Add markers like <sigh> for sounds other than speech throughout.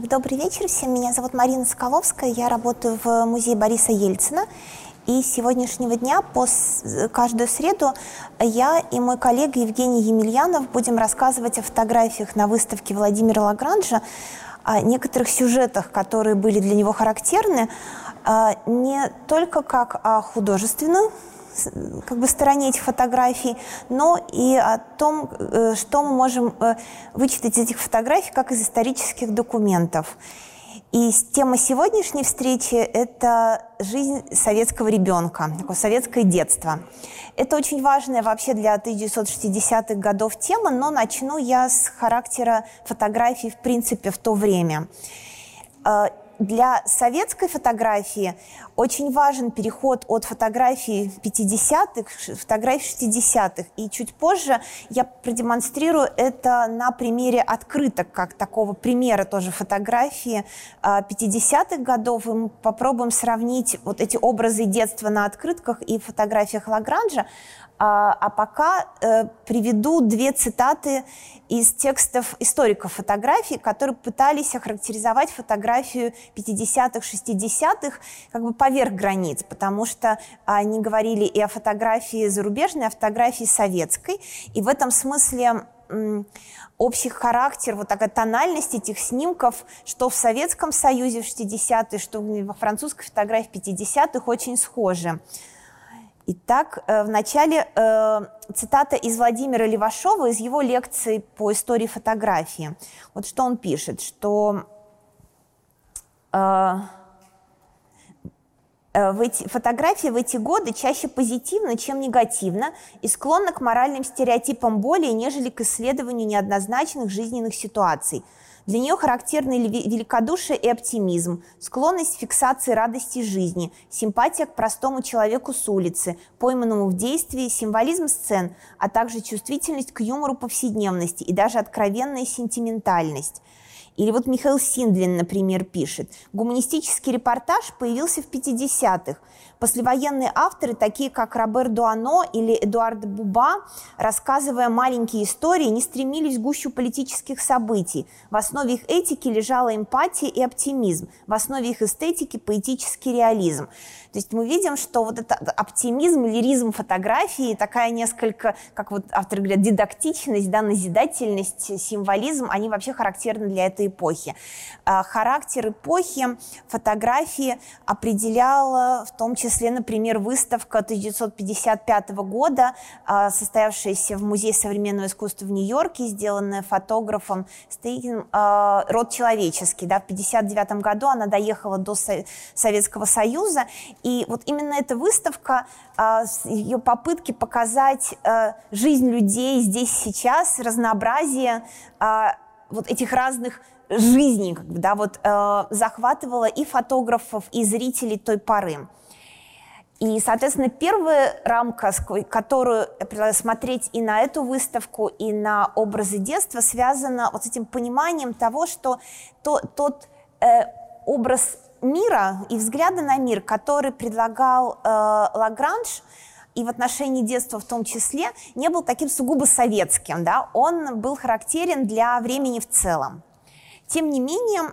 Добрый вечер всем. Меня зовут Марина Соколовская. Я работаю в музее Бориса Ельцина. И с сегодняшнего дня, по каждую среду, я и мой коллега Евгений Емельянов будем рассказывать о фотографиях на выставке Владимира Лагранжа, о некоторых сюжетах, которые были для него характерны, а, не только как о художественном как бы стороне этих фотографий, но и о том, э, что мы можем э, вычитать из этих фотографий, как из исторических документов. И тема сегодняшней встречи – это жизнь советского ребенка, такое советское детство. Это очень важная вообще для 1960-х годов тема, но начну я с характера фотографий в принципе в то время. Для советской фотографии очень важен переход от фотографии 50-х к фотографии 60-х. И чуть позже я продемонстрирую это на примере открыток, как такого примера тоже фотографии 50-х а, годов. И мы попробуем сравнить вот эти образы детства на открытках и фотографиях Лагранжа. А, а пока э, приведу две цитаты из текстов историков фотографии, которые пытались охарактеризовать фотографию 50-х, 60-х как бы поверх границ, потому что они говорили и о фотографии зарубежной, и о фотографии советской. И в этом смысле общий характер, вот такая тональность этих снимков, что в Советском Союзе в 60-е, что во французской фотографии 50-х очень схожи. Итак, э, в начале э, цитата из Владимира Левашова, из его лекции по истории фотографии. Вот что он пишет, что э, в эти, фотографии в эти годы чаще позитивно, чем негативно, и склонна к моральным стереотипам более, нежели к исследованию неоднозначных жизненных ситуаций – для нее характерны великодушие и оптимизм, склонность к фиксации радости жизни, симпатия к простому человеку с улицы, пойманному в действии, символизм сцен, а также чувствительность к юмору повседневности и даже откровенная сентиментальность. Или вот Михаил Синдлин, например, пишет. Гуманистический репортаж появился в 50-х. Послевоенные авторы, такие как Робер Дуано или Эдуард Буба, рассказывая маленькие истории, не стремились к гущу политических событий. В основе их этики лежала эмпатия и оптимизм. В основе их эстетики – поэтический реализм. То есть мы видим, что вот этот оптимизм, лиризм фотографии, такая несколько, как вот авторы говорят, дидактичность, да, назидательность, символизм, они вообще характерны для этой эпохи. А, характер эпохи фотографии определяла в том числе, например, выставка 1955 года, а, состоявшаяся в Музее современного искусства в Нью-Йорке, сделанная фотографом Стейгин а, «Род человеческий». Да, в 1959 году она доехала до Советского Союза, и вот именно эта выставка, а, ее попытки показать жизнь людей здесь сейчас, разнообразие вот этих разных бы, да, вот захватывала и фотографов, и зрителей той поры. И, соответственно, первая рамка, которую смотреть и на эту выставку, и на образы детства, связана вот с этим пониманием того, что то, тот э, образ мира и взгляда на мир, который предлагал э, Лагранж, и в отношении детства в том числе, не был таким сугубо советским. Да? Он был характерен для времени в целом. Тем не менее,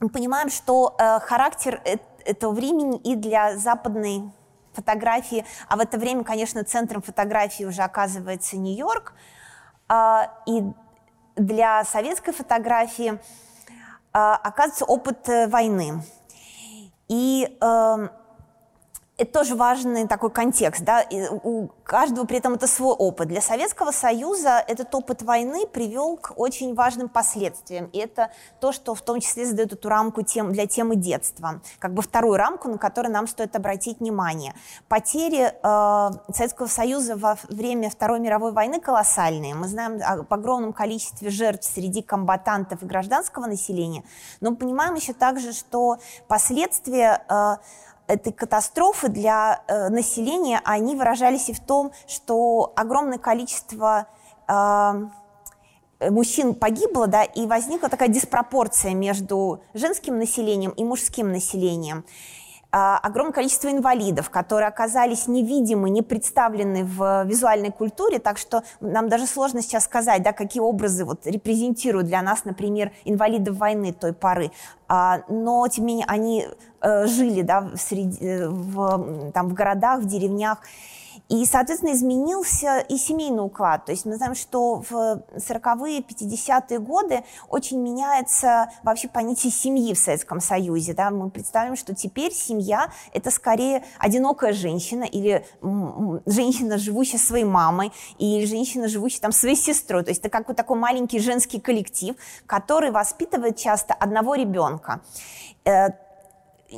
мы понимаем, что э, характер этого времени и для западной фотографии, а в это время, конечно, центром фотографии уже оказывается Нью-Йорк, э, и для советской фотографии э, оказывается опыт э, войны. И э, это тоже важный такой контекст, да, и у каждого при этом это свой опыт. Для Советского Союза этот опыт войны привел к очень важным последствиям, и это то, что в том числе задает эту рамку тем, для темы детства, как бы вторую рамку, на которую нам стоит обратить внимание. Потери э, Советского Союза во время Второй мировой войны колоссальные. Мы знаем об огромном количестве жертв среди комбатантов и гражданского населения, но понимаем еще также, что последствия э, этой катастрофы для э, населения, они выражались и в том, что огромное количество э, мужчин погибло, да, и возникла такая диспропорция между женским населением и мужским населением. А, огромное количество инвалидов, которые оказались невидимы, не представлены в визуальной культуре, так что нам даже сложно сейчас сказать, да, какие образы вот репрезентируют для нас, например, инвалидов войны той поры. А, но, тем не менее, они э, жили да, в, среди, э, в, там, в городах, в деревнях. И, соответственно, изменился и семейный уклад. То есть мы знаем, что в 40-е, 50-е годы очень меняется вообще понятие семьи в Советском Союзе. Да? Мы представим, что теперь семья – это скорее одинокая женщина или женщина, живущая своей мамой, или женщина, живущая там своей сестрой. То есть это как вот такой маленький женский коллектив, который воспитывает часто одного ребенка э,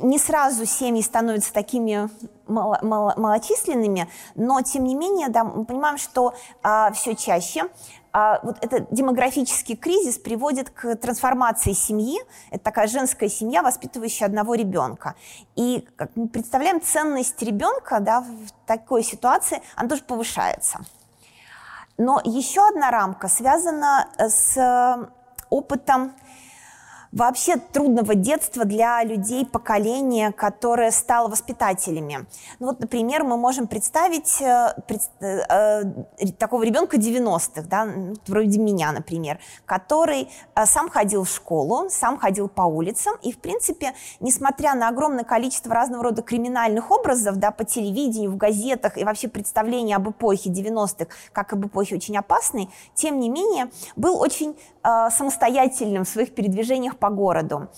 не сразу семьи становятся такими мало, мало, малочисленными, но тем не менее, да, мы понимаем, что а, все чаще а, вот этот демографический кризис приводит к трансформации семьи. Это такая женская семья, воспитывающая одного ребенка. И как мы представляем, ценность ребенка да, в такой ситуации, она тоже повышается. Но еще одна рамка связана с опытом вообще трудного детства для людей поколения, которое стало воспитателями. Ну вот, например, мы можем представить э, э, э, такого ребенка 90-х, да, вроде меня, например, который э, сам ходил в школу, сам ходил по улицам, и, в принципе, несмотря на огромное количество разного рода криминальных образов, да, по телевидению, в газетах и вообще представления об эпохе 90-х, как об эпохе очень опасной, тем не менее, был очень э, самостоятельным в своих передвижениях по городу.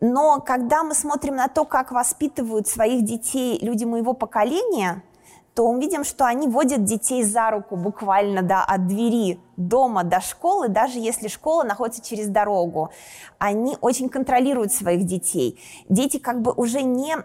Но когда мы смотрим на то, как воспитывают своих детей люди моего поколения, то мы видим, что они водят детей за руку буквально да, от двери дома до школы, даже если школа находится через дорогу. Они очень контролируют своих детей. Дети как бы уже не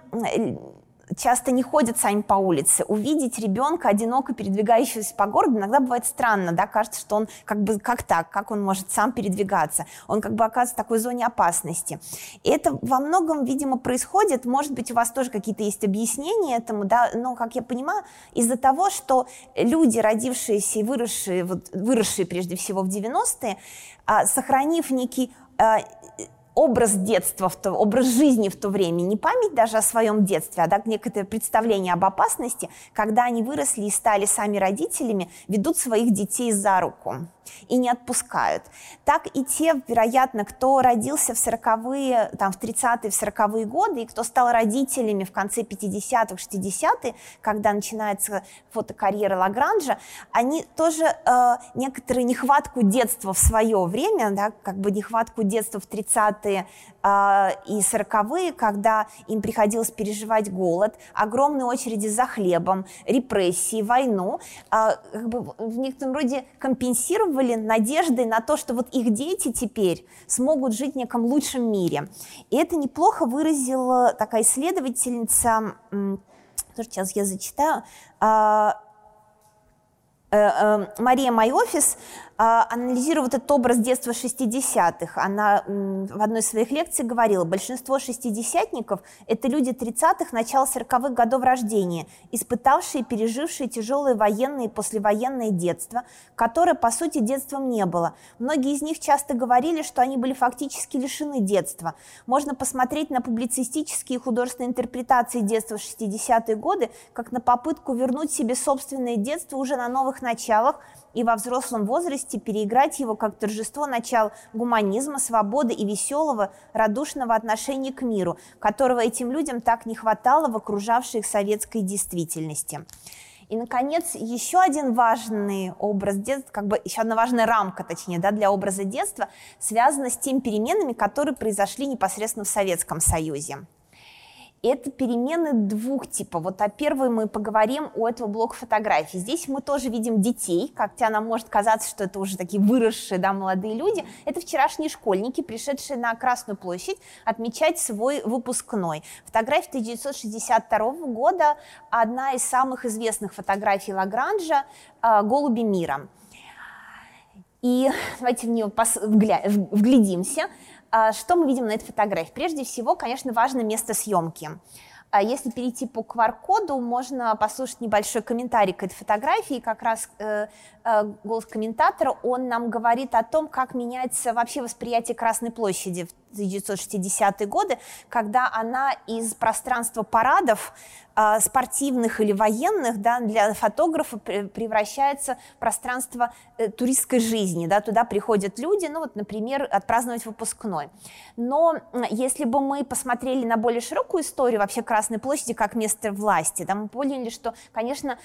часто не ходят сами по улице. Увидеть ребенка, одиноко передвигающегося по городу, иногда бывает странно, да, кажется, что он как бы как так, как он может сам передвигаться. Он как бы оказывается в такой зоне опасности. И это во многом, видимо, происходит, может быть, у вас тоже какие-то есть объяснения этому, да, но, как я понимаю, из-за того, что люди, родившиеся и выросшие, вот, выросшие прежде всего в 90-е, а, сохранив некий а, образ детства, в то, образ жизни в то время, не память даже о своем детстве, а да, некое представление об опасности, когда они выросли и стали сами родителями, ведут своих детей за руку и не отпускают. Так и те, вероятно, кто родился в 40-е, там, в 30-е, в 40-е годы, и кто стал родителями в конце 50-х, 60-е, когда начинается фотокарьера Лагранжа, они тоже э, некоторую нехватку детства в свое время, да, как бы нехватку детства в 30-е э, и 40-е, когда им приходилось переживать голод, огромные очереди за хлебом, репрессии, войну, э, как бы в некотором роде компенсировали надежды на то, что вот их дети теперь смогут жить в неком лучшем мире. И это неплохо выразила такая исследовательница, тоже сейчас я зачитаю, а, э, э, Мария Майофис а, анализируя вот этот образ детства 60-х, она в одной из своих лекций говорила, большинство шестидесятников – это люди 30-х, начала 40-х годов рождения, испытавшие и пережившие тяжелое военное и послевоенное детство, которое, по сути, детством не было. Многие из них часто говорили, что они были фактически лишены детства. Можно посмотреть на публицистические и художественные интерпретации детства в 60-е годы, как на попытку вернуть себе собственное детство уже на новых началах – и во взрослом возрасте переиграть его как торжество начал гуманизма, свободы и веселого, радушного отношения к миру, которого этим людям так не хватало в окружавшей их советской действительности. И, наконец, еще один важный образ детства, как бы еще одна важная рамка, точнее, да, для образа детства, связана с теми переменами, которые произошли непосредственно в Советском Союзе это перемены двух типов. Вот о первой мы поговорим у этого блока фотографий. Здесь мы тоже видим детей, хотя нам может казаться, что это уже такие выросшие, да, молодые люди. Это вчерашние школьники, пришедшие на Красную площадь отмечать свой выпускной. Фотография 1962 года, одна из самых известных фотографий Лагранжа э, «Голуби мира». И давайте в нее вглядимся. А что мы видим на этой фотографии? Прежде всего, конечно, важно место съемки. А если перейти по QR-коду, можно послушать небольшой комментарий к этой фотографии. Как раз э, голос комментатора, он нам говорит о том, как меняется вообще восприятие Красной площади в 1960-е годы, когда она из пространства парадов а, спортивных или военных да, для фотографа превращается в пространство э, туристской жизни. Да, туда приходят люди, ну вот, например, отпраздновать выпускной. Но если бы мы посмотрели на более широкую историю вообще Красной площади как место власти, да, мы поняли, что, конечно,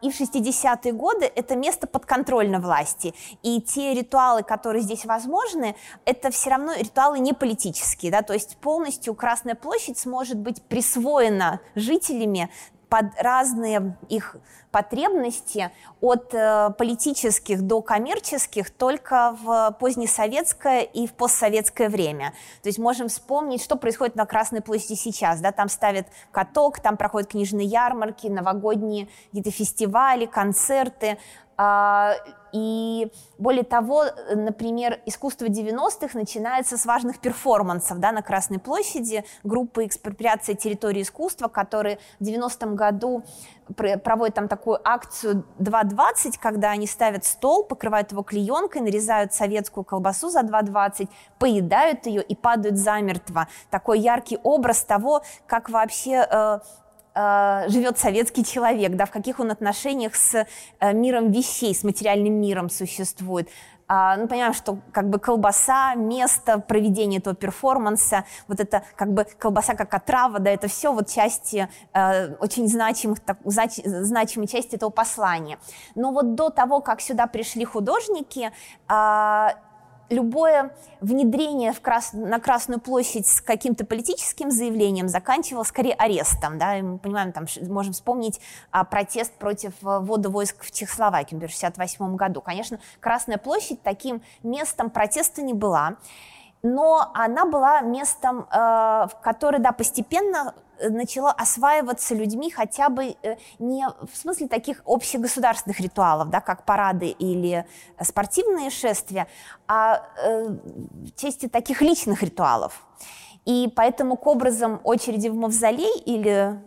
и в 60-е годы это место подконтрольно власти. И те ритуалы, которые здесь возможны, это все равно ритуалы не политические. Да, то есть полностью Красная площадь сможет быть присвоена потребителями под разные их потребности от э, политических до коммерческих только в позднесоветское и в постсоветское время. То есть можем вспомнить, что происходит на Красной площади сейчас. Да? Там ставят каток, там проходят книжные ярмарки, новогодние какие-то фестивали, концерты. А, и более того, например, искусство 90-х начинается с важных перформансов да, на Красной площади, группы экспроприации территории искусства, которые в 90-м году проводят там такую акцию 2.20, когда они ставят стол, покрывают его клеенкой, нарезают советскую колбасу за 2.20, поедают ее и падают замертво. Такой яркий образ того, как вообще э, э, живет советский человек, да, в каких он отношениях с э, миром вещей, с материальным миром существует. А, ну, понимаем, что как бы колбаса, место проведения этого перформанса, вот это как бы колбаса как отрава, да, это все вот части э, очень значимых, так, зач, значимой части этого послания. Но вот до того, как сюда пришли художники, э, любое внедрение в крас... на Красную площадь с каким-то политическим заявлением заканчивалось скорее арестом. Да? И мы понимаем, там, можем вспомнить а, протест против э, ввода войск в Чехословакию в 1968 году. Конечно, Красная площадь таким местом протеста не была но она была местом, э, в которое, да, постепенно начало осваиваться людьми хотя бы э, не в смысле таких общегосударственных ритуалов, да, как парады или спортивные шествия, а э, в части таких личных ритуалов. И поэтому к образам очереди в мавзолей или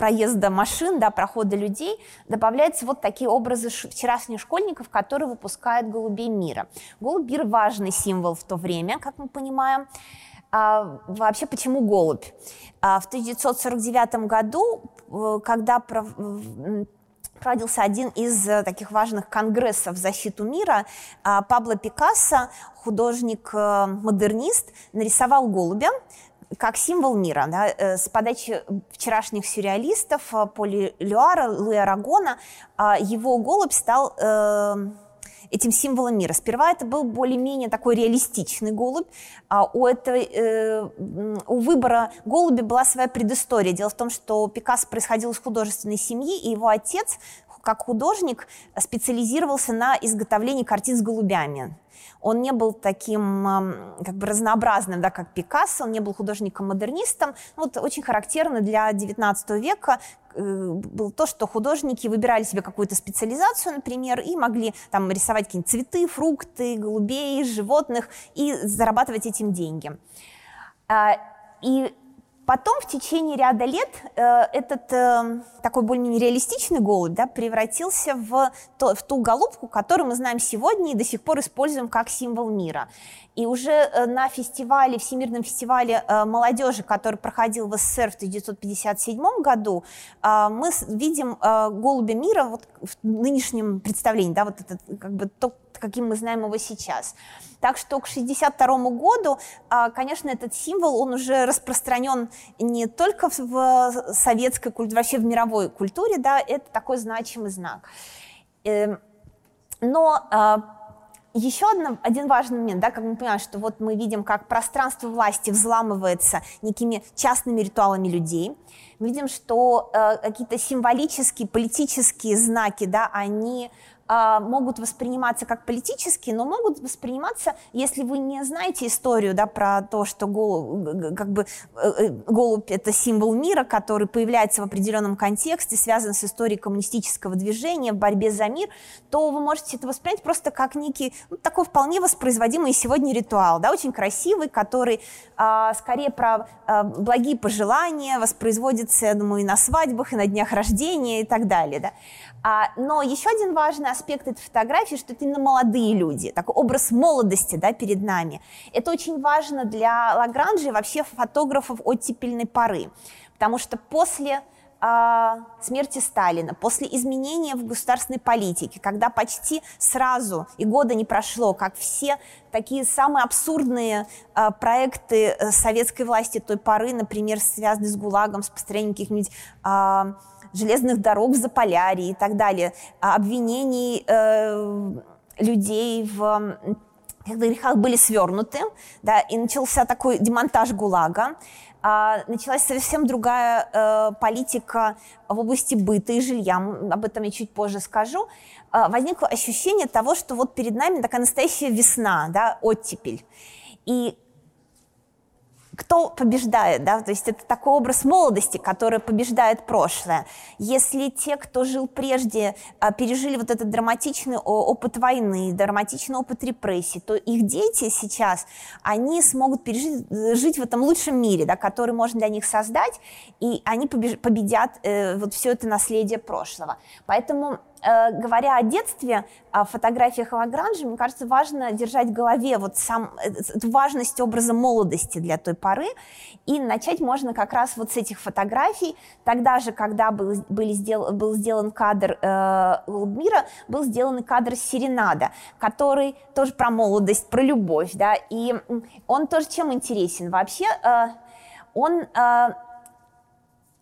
проезда машин, да, прохода людей, добавляются вот такие образы вчерашних школьников, которые выпускают голубей мира. Голубь мир важный символ в то время, как мы понимаем. А вообще, почему голубь? А в 1949 году, э, когда проводился один из э, таких важных конгрессов в защиту мира, а, Пабло Пикассо, художник-модернист, нарисовал голубя как символ мира. Да, э, с подачи вчерашних сюрреалистов Поли Люара, Луи Арагона его голубь стал этим символом мира. Сперва это был более-менее такой реалистичный голубь. А у, этого, э, у выбора голубя была своя предыстория. Дело в том, что Пикассо происходил из художественной семьи, и его отец, как художник, специализировался на изготовлении картин с голубями. Он не был таким как бы разнообразным, да, как Пикассо, он не был художником-модернистом. Вот очень характерно для XIX века э, было то, что художники выбирали себе какую-то специализацию, например, и могли там рисовать какие-нибудь цветы, фрукты, голубей, животных и зарабатывать этим деньги. А, и Потом в течение ряда лет э, этот э, такой более-менее реалистичный голубь да, превратился в, то, в ту голубку, которую мы знаем сегодня и до сих пор используем как символ мира. И уже э, на фестивале, Всемирном фестивале э, молодежи, который проходил в СССР в 1957 году, э, мы видим голубя мира вот в нынешнем представлении, да, вот это как бы то, каким мы знаем его сейчас. Так что к 1962 году, конечно, этот символ, он уже распространен не только в советской культуре, вообще в мировой культуре, да, это такой значимый знак. Эм, но еще одно, один важный момент, да, как мы понимаем, что вот мы видим, как пространство власти взламывается некими частными ритуалами людей. Мы видим, что э, какие-то символические, политические знаки, да, они а, могут восприниматься как политические, но могут восприниматься, если вы не знаете историю да, про то, что голубь, как бы, э, э, голубь – это символ мира, который появляется в определенном контексте, связан с историей коммунистического движения в борьбе за мир, то вы можете это воспринять просто как некий ну, такой вполне воспроизводимый сегодня ритуал, да, очень красивый, который а, скорее про а, благие пожелания воспроизводится, я думаю, и на свадьбах, и на днях рождения и так далее. Да. А, но еще один важный аспект этой фотографии, что это именно молодые люди, такой образ молодости да, перед нами. Это очень важно для Лагранжа и вообще фотографов оттепельной поры, потому что после а, смерти Сталина, после изменения в государственной политике, когда почти сразу и года не прошло, как все такие самые абсурдные а, проекты э, советской власти той поры, например, связанные с ГУЛАГом, с построением каких-нибудь а, железных дорог в Заполярье и так далее, обвинений э, людей в когда грехах были свернуты, да, и начался такой демонтаж ГУЛАГа, а, началась совсем другая э, политика в области быта и жилья. Об этом я чуть позже скажу. Э, возникло ощущение того, что вот перед нами такая настоящая весна, да, оттепель. И кто побеждает, да, то есть это такой образ молодости, который побеждает прошлое. Если те, кто жил прежде, а, пережили вот этот драматичный опыт войны, драматичный опыт репрессий, то их дети сейчас, они смогут пережить, жить в этом лучшем мире, да, который можно для них создать, и они победят э, вот все это наследие прошлого. Поэтому Э, говоря о детстве, о фотографиях Лагранжа, мне кажется, важно держать в голове вот сам, э, эту важность образа молодости для той поры. И начать можно как раз вот с этих фотографий. Тогда же, когда был, были сдел, был сделан кадр э, Лубмира, был сделан кадр Серенада, который тоже про молодость, про любовь. Да? И он тоже чем интересен? Вообще э, он э,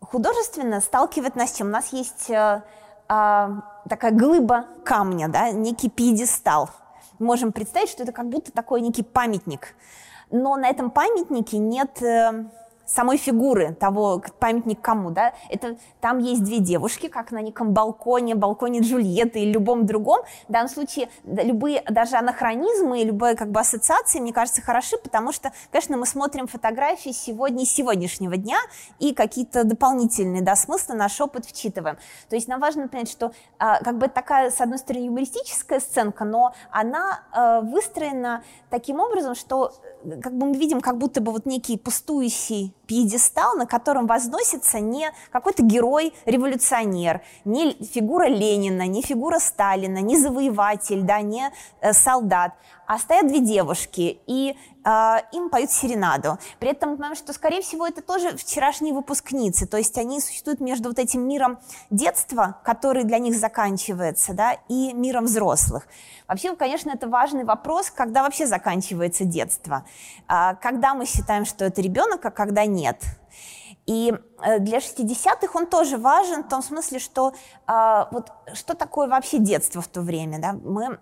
художественно сталкивает нас с чем? У нас есть... Э, а, такая глыба камня, да, некий пьедестал. Можем представить, что это как будто такой некий памятник. Но на этом памятнике нет э, самой фигуры того, памятник кому, да, это там есть две девушки, как на неком балконе, балконе Джульетты или любом другом. В данном случае любые даже анахронизмы и любые как бы ассоциации, мне кажется, хороши, потому что, конечно, мы смотрим фотографии сегодня и сегодняшнего дня и какие-то дополнительные, да, смыслы наш опыт вчитываем. То есть нам важно понять, что а, как бы такая, с одной стороны, юмористическая сценка, но она а, выстроена таким образом, что как бы мы видим как будто бы вот некий пустующий пьедестал, на котором возносится не какой-то герой-революционер, не фигура Ленина, не фигура Сталина, не завоеватель, да, не э, солдат, а стоят две девушки, и э, им поют серенаду. При этом понимаем, что, скорее всего, это тоже вчерашние выпускницы, то есть они существуют между вот этим миром детства, который для них заканчивается, да, и миром взрослых. Вообще, конечно, это важный вопрос, когда вообще заканчивается детство. Э, когда мы считаем, что это ребенок, а когда нет. И э, для 60-х он тоже важен в том смысле, что э, вот что такое вообще детство в то время, да? Мы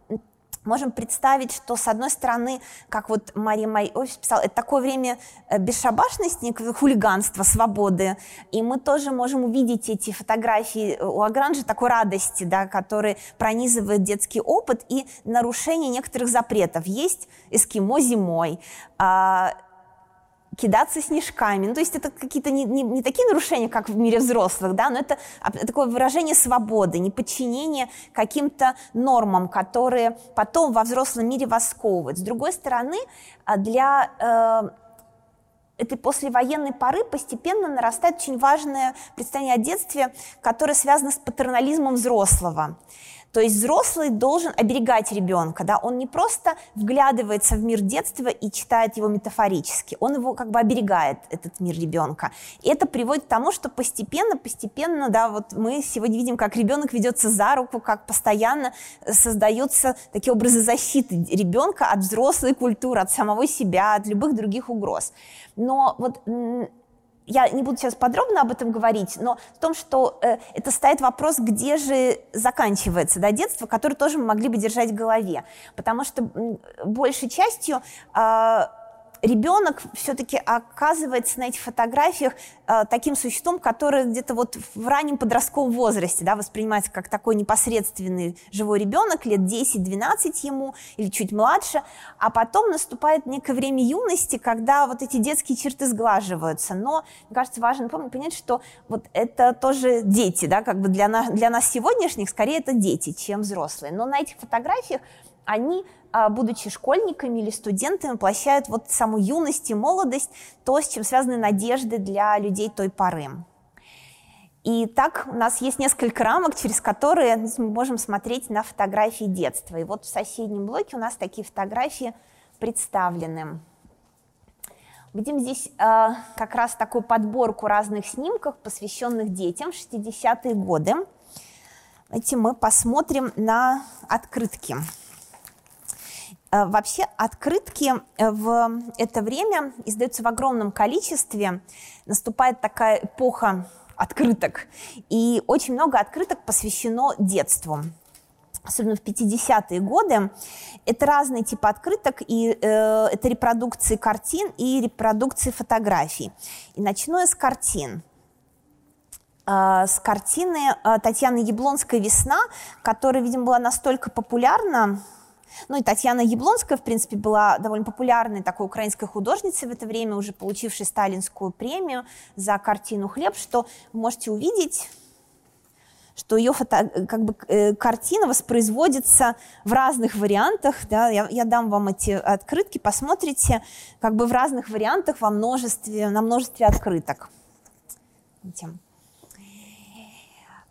можем представить, что, с одной стороны, как вот Мария Майович писала, это такое время э, бесшабашности, хулиганства, свободы, и мы тоже можем увидеть эти фотографии у Агранжа такой радости, да, который пронизывает детский опыт и нарушение некоторых запретов. Есть эскимо зимой, а, кидаться снежками. Ну, то есть это какие-то не, не, не такие нарушения, как в мире взрослых, да, но это такое выражение свободы, неподчинение каким-то нормам, которые потом во взрослом мире восковывают. С другой стороны, а, для э, этой послевоенной поры постепенно нарастает очень важное представление о детстве, которое связано с патернализмом взрослого. То есть взрослый должен оберегать ребенка, да, он не просто вглядывается в мир детства и читает его метафорически, он его как бы оберегает, этот мир ребенка. И это приводит к тому, что постепенно, постепенно, да, вот мы сегодня видим, как ребенок ведется за руку, как постоянно создаются такие образы защиты ребенка от взрослой культуры, от самого себя, от любых других угроз. Но вот я не буду сейчас подробно об этом говорить, но в том, что э, это стоит вопрос, где же заканчивается да, детство, которое тоже мы могли бы держать в голове. Потому что большей частью э, ребенок все-таки оказывается на этих фотографиях э, таким существом, которое где-то вот в раннем подростковом возрасте да, воспринимается как такой непосредственный живой ребенок, лет 10-12 ему или чуть младше, а потом наступает некое время юности, когда вот эти детские черты сглаживаются. Но, мне кажется, важно помнить, понять, что вот это тоже дети, да, как бы для нас, для нас сегодняшних скорее это дети, чем взрослые. Но на этих фотографиях они будучи школьниками или студентами, воплощают вот саму юность и молодость, то, с чем связаны надежды для людей той поры. И так у нас есть несколько рамок, через которые мы можем смотреть на фотографии детства. И вот в соседнем блоке у нас такие фотографии представлены. Видим здесь э, как раз такую подборку разных снимков, посвященных детям в 60-е годы. Давайте мы посмотрим на открытки. Э, вообще открытки э, в это время издаются в огромном количестве. Наступает такая эпоха открыток. И очень много открыток посвящено детству особенно в 50-е годы, это разные типы открыток, и э, это репродукции картин и репродукции фотографий. И начну я с картин. Э, с картины Татьяны Яблонской «Весна», которая, видимо, была настолько популярна ну и Татьяна Яблонская, в принципе, была довольно популярной такой украинской художницей в это время, уже получившей сталинскую премию за картину «Хлеб», что вы можете увидеть что ее фото, как бы, э, картина воспроизводится в разных вариантах. Да? Я, я дам вам эти открытки, посмотрите, как бы в разных вариантах во множестве, на множестве открыток. Тем.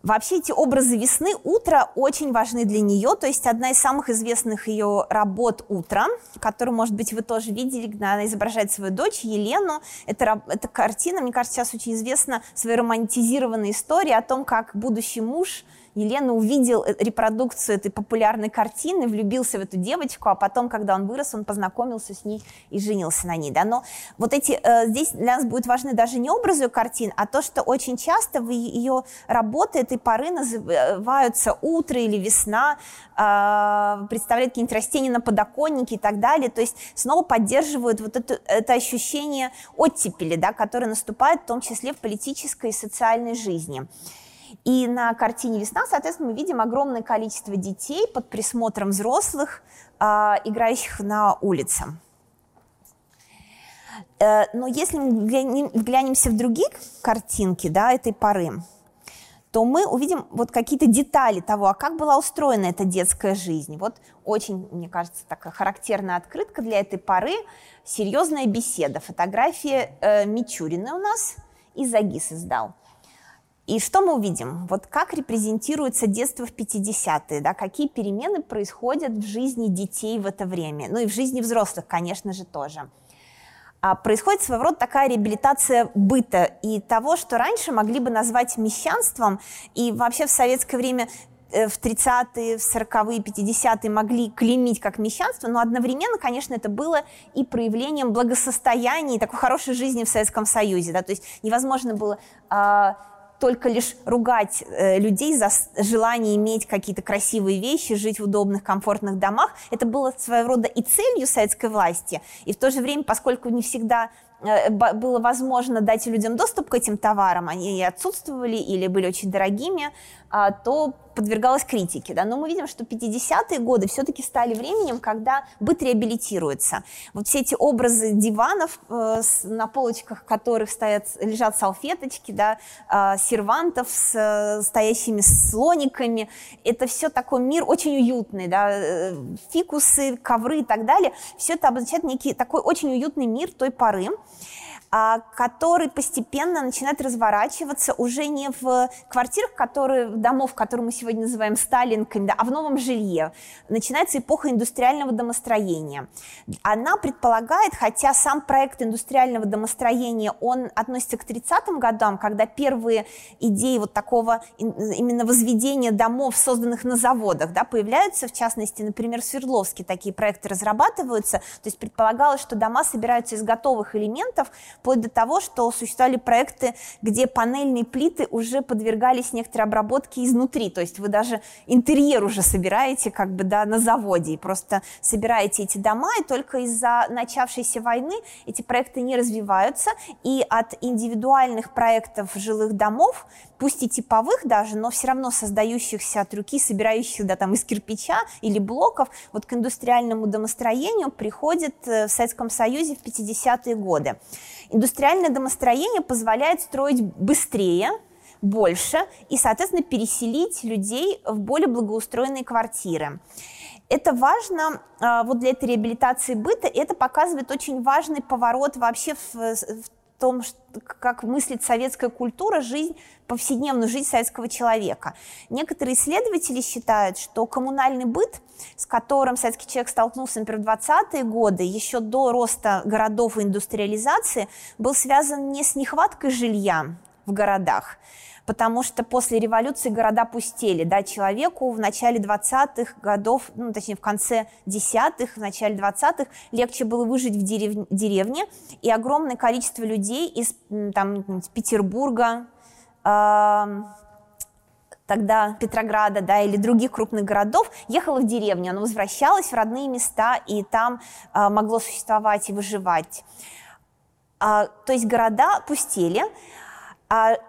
Вообще эти образы весны, утра очень важны для нее, то есть одна из самых известных ее работ «Утро», которую, может быть, вы тоже видели, когда она изображает свою дочь Елену. Это, эта картина, мне кажется, сейчас очень известна своей романтизированной историей о том, как будущий муж – Елена увидел э, репродукцию этой популярной картины, влюбился в эту девочку, а потом, когда он вырос, он познакомился с ней и женился на ней. Да? Но вот эти, э, здесь для нас будет важны даже не образы картин, а то, что очень часто в ее работы этой поры называются утро или весна, э, представляют какие-нибудь растения на подоконнике и так далее. То есть снова поддерживают вот это, это ощущение оттепели, да, которое наступает в том числе в политической и социальной жизни. И на картине «Весна», соответственно, мы видим огромное количество детей под присмотром взрослых, э, играющих на улице. Э, но если мы глянемся в другие картинки да, этой поры, то мы увидим вот какие-то детали того, а как была устроена эта детская жизнь. Вот очень, мне кажется, такая характерная открытка для этой поры, серьезная беседа, фотография э, Мичурина у нас и Загис издал. И что мы увидим? Вот как репрезентируется детство в 50-е, да, какие перемены происходят в жизни детей в это время, ну и в жизни взрослых, конечно же, тоже. А происходит своего рода такая реабилитация быта и того, что раньше могли бы назвать мещанством, и вообще в советское время э, в 30-е, в 40-е, 50-е могли клеймить как мещанство, но одновременно, конечно, это было и проявлением благосостояния и такой хорошей жизни в Советском Союзе. Да? То есть невозможно было а, только лишь ругать э, людей за желание иметь какие-то красивые вещи, жить в удобных, комфортных домах. Это было своего рода и целью советской власти. И в то же время, поскольку не всегда э, было возможно дать людям доступ к этим товарам, они и отсутствовали или были очень дорогими, то подвергалась критике. Да? Но мы видим, что 50-е годы все-таки стали временем, когда быт реабилитируется. Вот все эти образы диванов, э, на полочках которых стоят, лежат салфеточки, да, э, сервантов с стоящими слониками, это все такой мир очень уютный, да, э, фикусы, ковры и так далее. Все это обозначает некий такой очень уютный мир той поры. А, который постепенно начинает разворачиваться уже не в квартирах, которые, домов, которые мы сегодня называем сталинками, да, а в новом жилье. Начинается эпоха индустриального домостроения. Она предполагает, хотя сам проект индустриального домостроения, он относится к 30-м годам, когда первые идеи вот такого именно возведения домов, созданных на заводах, да, появляются, в частности, например, в Свердловске такие проекты разрабатываются, то есть предполагалось, что дома собираются из готовых элементов, вплоть до того, что существовали проекты, где панельные плиты уже подвергались некоторой обработке изнутри, то есть вы даже интерьер уже собираете как бы да, на заводе и просто собираете эти дома, и только из-за начавшейся войны эти проекты не развиваются, и от индивидуальных проектов жилых домов пусть и типовых даже, но все равно создающихся от руки, собирающихся да, там, из кирпича или блоков, вот к индустриальному домостроению приходит э, в Советском Союзе в 50-е годы. Индустриальное домостроение позволяет строить быстрее, больше и, соответственно, переселить людей в более благоустроенные квартиры. Это важно а, вот для этой реабилитации быта, это показывает очень важный поворот вообще в, в том, как мыслит советская культура, жизнь, повседневную жизнь советского человека. Некоторые исследователи считают, что коммунальный быт, с которым советский человек столкнулся, например, в 20-е годы, еще до роста городов и индустриализации, был связан не с нехваткой жилья в городах, потому что после революции города пустели, да, человеку в начале 20-х годов, ну, точнее, в конце 10-х, в начале 20-х легче было выжить в дерев... деревне, и огромное количество людей из, там, Петербурга, э тогда Петрограда, да, или других крупных городов, ехало в деревню, оно возвращалось в родные места, и там э, могло существовать и выживать. А, то есть города пустели,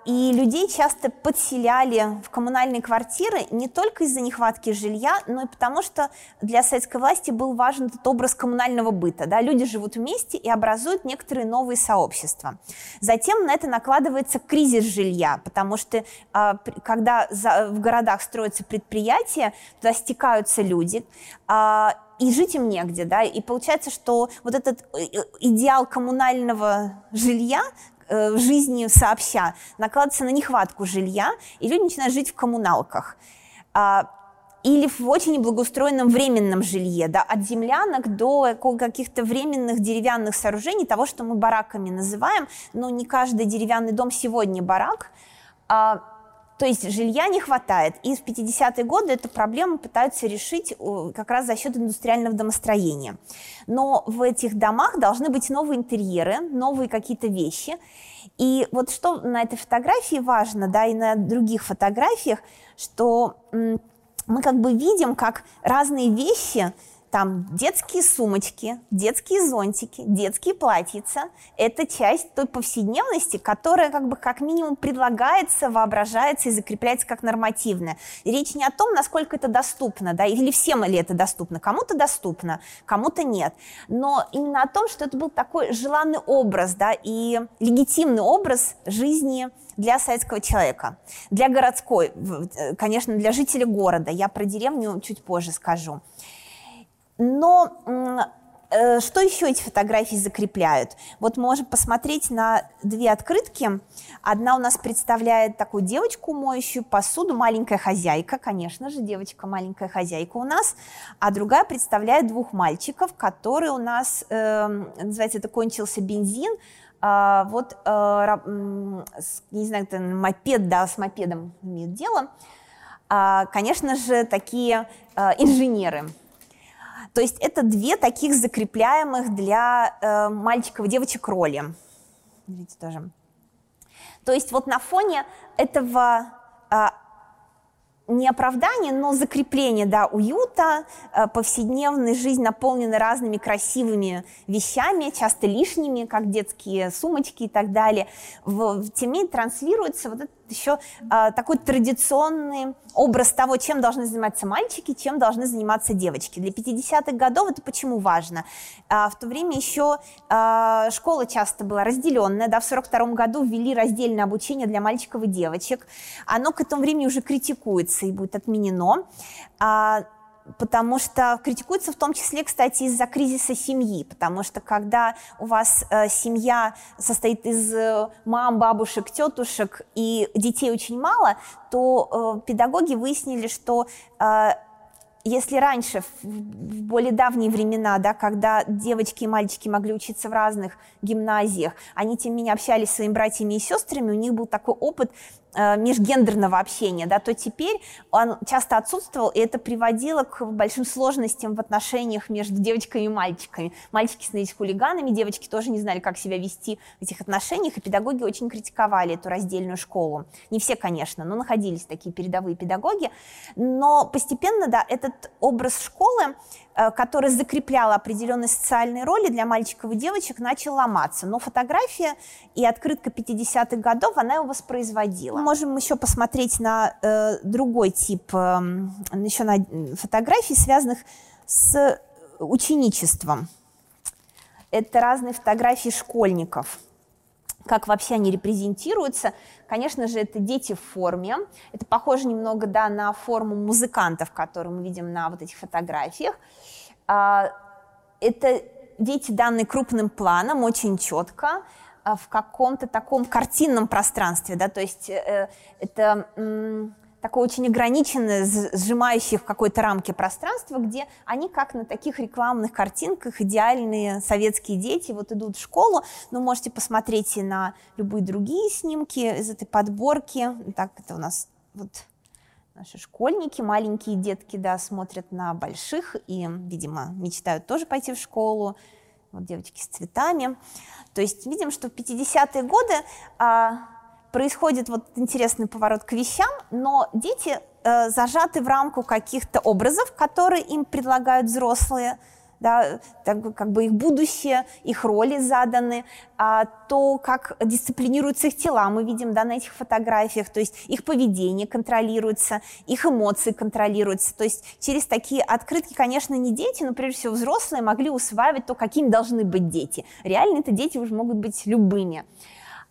и людей часто подселяли в коммунальные квартиры не только из-за нехватки жилья, но и потому, что для советской власти был важен этот образ коммунального быта. Да? Люди живут вместе и образуют некоторые новые сообщества. Затем на это накладывается кризис жилья, потому что а, когда в городах строятся предприятия, туда стекаются люди, а, и жить им негде, да, и получается, что вот этот э, идеал коммунального жилья, Э, в жизни сообща накладывается на нехватку жилья, и люди начинают жить в коммуналках. А, или в очень неблагоустроенном временном жилье, да, от землянок до каких-то временных деревянных сооружений, того, что мы бараками называем, но не каждый деревянный дом сегодня барак, а то есть жилья не хватает. И в 50-е годы эту проблему пытаются решить как раз за счет индустриального домостроения. Но в этих домах должны быть новые интерьеры, новые какие-то вещи. И вот что на этой фотографии важно, да, и на других фотографиях, что мы как бы видим, как разные вещи там детские сумочки, детские зонтики, детские платьица. Это часть той повседневности, которая как бы как минимум предлагается, воображается и закрепляется как нормативная. Речь не о том, насколько это доступно, да, или всем ли это доступно. Кому-то доступно, кому-то нет. Но именно о том, что это был такой желанный образ, да, и легитимный образ жизни для советского человека, для городской, конечно, для жителя города. Я про деревню чуть позже скажу. Но э, что еще эти фотографии закрепляют? Вот мы можем посмотреть на две открытки. Одна у нас представляет такую девочку, моющую посуду, маленькая хозяйка, конечно же, девочка маленькая хозяйка у нас, а другая представляет двух мальчиков, которые у нас, э, называется, это кончился бензин, а, вот, э, не знаю, это мопед, да, с мопедом имеют дело, а, конечно же, такие инженеры, то есть это две таких закрепляемых для э, мальчиков и девочек роли. Видите, тоже. То есть вот на фоне этого э, не оправдание, но закрепление да, уюта, э, повседневной жизнь наполнена разными красивыми вещами, часто лишними, как детские сумочки и так далее. В, в теме транслируется вот этот еще а, такой традиционный образ того, чем должны заниматься мальчики, чем должны заниматься девочки. Для 50-х годов это почему важно? А, в то время еще а, школа часто была разделенная, да, в 42 году ввели раздельное обучение для мальчиков и девочек. Оно к этому времени уже критикуется и будет отменено. Потому что критикуется в том числе, кстати, из-за кризиса семьи, потому что когда у вас э, семья состоит из э, мам, бабушек, тетушек и детей очень мало, то э, педагоги выяснили, что э, если раньше, в более давние времена, да, когда девочки и мальчики могли учиться в разных гимназиях, они тем не менее общались с своими братьями и сестрами, у них был такой опыт межгендерного общения, да, то теперь он часто отсутствовал, и это приводило к большим сложностям в отношениях между девочками и мальчиками. Мальчики становились хулиганами, девочки тоже не знали, как себя вести в этих отношениях, и педагоги очень критиковали эту раздельную школу. Не все, конечно, но находились такие передовые педагоги. Но постепенно, да, этот образ школы Э, который закреплял определенные социальные роли для мальчиков и девочек, начал ломаться. Но фотография и открытка 50-х годов, она его воспроизводила. Мы можем еще посмотреть на э, другой тип, э, еще на фотографий, связанных с ученичеством. Это разные фотографии школьников как вообще они репрезентируются. Конечно же, это дети в форме. Это похоже немного да, на форму музыкантов, которые мы видим на вот этих фотографиях. А, это дети, данные крупным планом, очень четко. а, в каком-то таком картинном пространстве, да, то есть э, это такое очень ограниченное, сжимающее в какой-то рамке пространство, где они как на таких рекламных картинках идеальные советские дети вот идут в школу. Ну, можете посмотреть и на любые другие снимки из этой подборки. Так, это у нас вот наши школьники, маленькие детки, да, смотрят на больших и, видимо, мечтают тоже пойти в школу. Вот девочки с цветами. То есть видим, что в 50-е годы а, происходит вот интересный поворот к вещам, но дети э, зажаты в рамку каких-то образов, которые им предлагают взрослые, да, так, как бы их будущее, их роли заданы, а, то, как дисциплинируются их тела, мы видим да, на этих фотографиях, то есть их поведение контролируется, их эмоции контролируются, то есть через такие открытки, конечно, не дети, но прежде всего взрослые могли усваивать то, какими должны быть дети. Реально это дети уже могут быть любыми.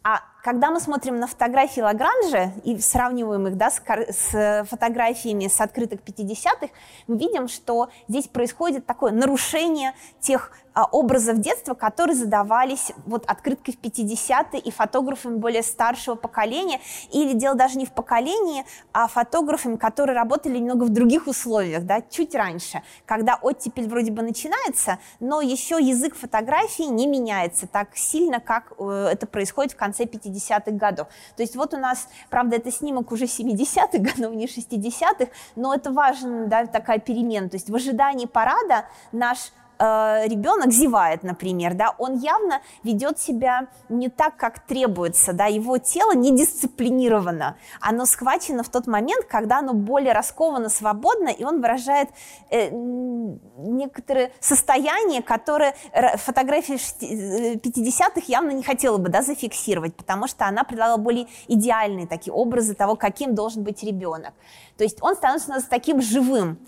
А когда мы смотрим на фотографии Лагранжа и сравниваем их да, с, с фотографиями с открыток 50-х, мы видим, что здесь происходит такое нарушение тех образов детства, которые задавались вот открыткой в 50-е и фотографами более старшего поколения, или дело даже не в поколении, а фотографами, которые работали немного в других условиях, да, чуть раньше, когда оттепель вроде бы начинается, но еще язык фотографии не меняется так сильно, как э, это происходит в конце 50-х годов. То есть вот у нас, правда, это снимок уже 70-х годов, не 60-х, но это важная да, такая перемена. То есть в ожидании парада наш э, ребенок зевает, например, да, он явно ведет себя не так, как требуется, да, его тело не дисциплинировано, оно схвачено в тот момент, когда оно более расковано, свободно, и он выражает э, некоторые состояния, которые фотография 50-х явно не хотела бы, да, зафиксировать, потому что она предлагала более идеальные такие образы того, каким должен быть ребенок. То есть он становится у нас таким живым.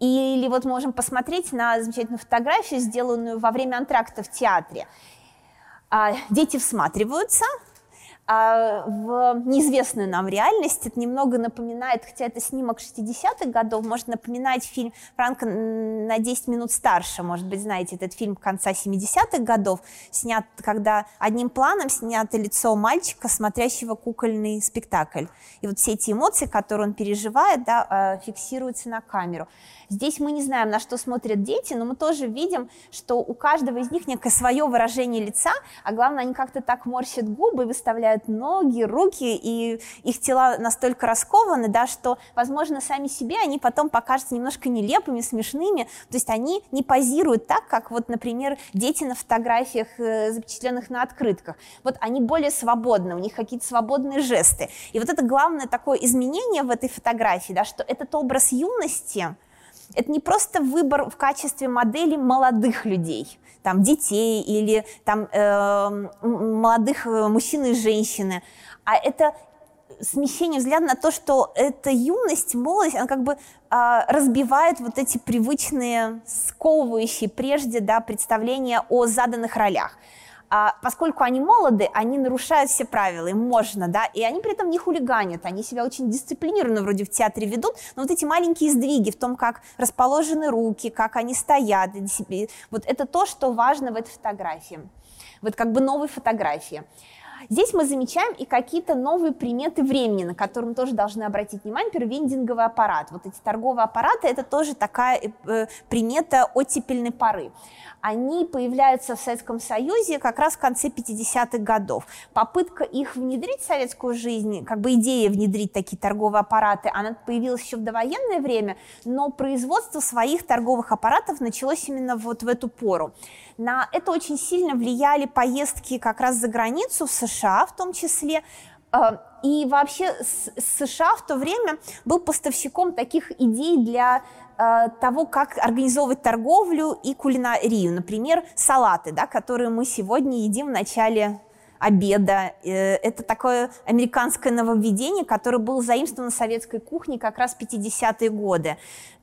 Или вот можем посмотреть на замечательную фотографию, сделанную во время антракта в театре. А, дети всматриваются, а в неизвестную нам реальность. Это немного напоминает, хотя это снимок 60-х годов, может напоминать фильм Франка на 10 минут старше. Может быть, знаете, этот фильм конца 70-х годов, снят, когда одним планом снято лицо мальчика, смотрящего кукольный спектакль. И вот все эти эмоции, которые он переживает, да, а, фиксируются на камеру. Здесь мы не знаем, на что смотрят дети, но мы тоже видим, что у каждого из них некое свое выражение лица, а главное, они как-то так морщат губы, выставляют ноги, руки, и их тела настолько раскованы, да, что, возможно, сами себе они потом покажутся немножко нелепыми, смешными, то есть они не позируют так, как вот, например, дети на фотографиях, э, запечатленных на открытках. Вот они более свободны, у них какие-то свободные жесты. И вот это главное такое изменение в этой фотографии, да, что этот образ юности, это не просто выбор в качестве модели молодых людей, там, детей или там, э, молодых мужчин и женщины, а это смещение взгляда на то, что эта юность, молодость, она как бы э, разбивает вот эти привычные, сковывающие прежде да, представления о заданных ролях а, поскольку они молоды, они нарушают все правила, им можно, да, и они при этом не хулиганят, они себя очень дисциплинированно вроде в театре ведут, но вот эти маленькие сдвиги в том, как расположены руки, как они стоят, вот это то, что важно в этой фотографии, вот как бы новой фотографии. Здесь мы замечаем и какие-то новые приметы времени, на которые мы тоже должны обратить внимание. Например, вендинговый аппарат. Вот эти торговые аппараты – это тоже такая э, примета оттепельной поры они появляются в Советском Союзе как раз в конце 50-х годов. Попытка их внедрить в советскую жизнь, как бы идея внедрить такие торговые аппараты, она появилась еще в довоенное время, но производство своих торговых аппаратов началось именно вот в эту пору. На это очень сильно влияли поездки как раз за границу, в США в том числе, э, и вообще США в то время был поставщиком таких идей для того, как организовывать торговлю и кулинарию. Например, салаты, да, которые мы сегодня едим в начале обеда. Э, это такое американское нововведение, которое было заимствовано советской кухней как раз в 50-е годы,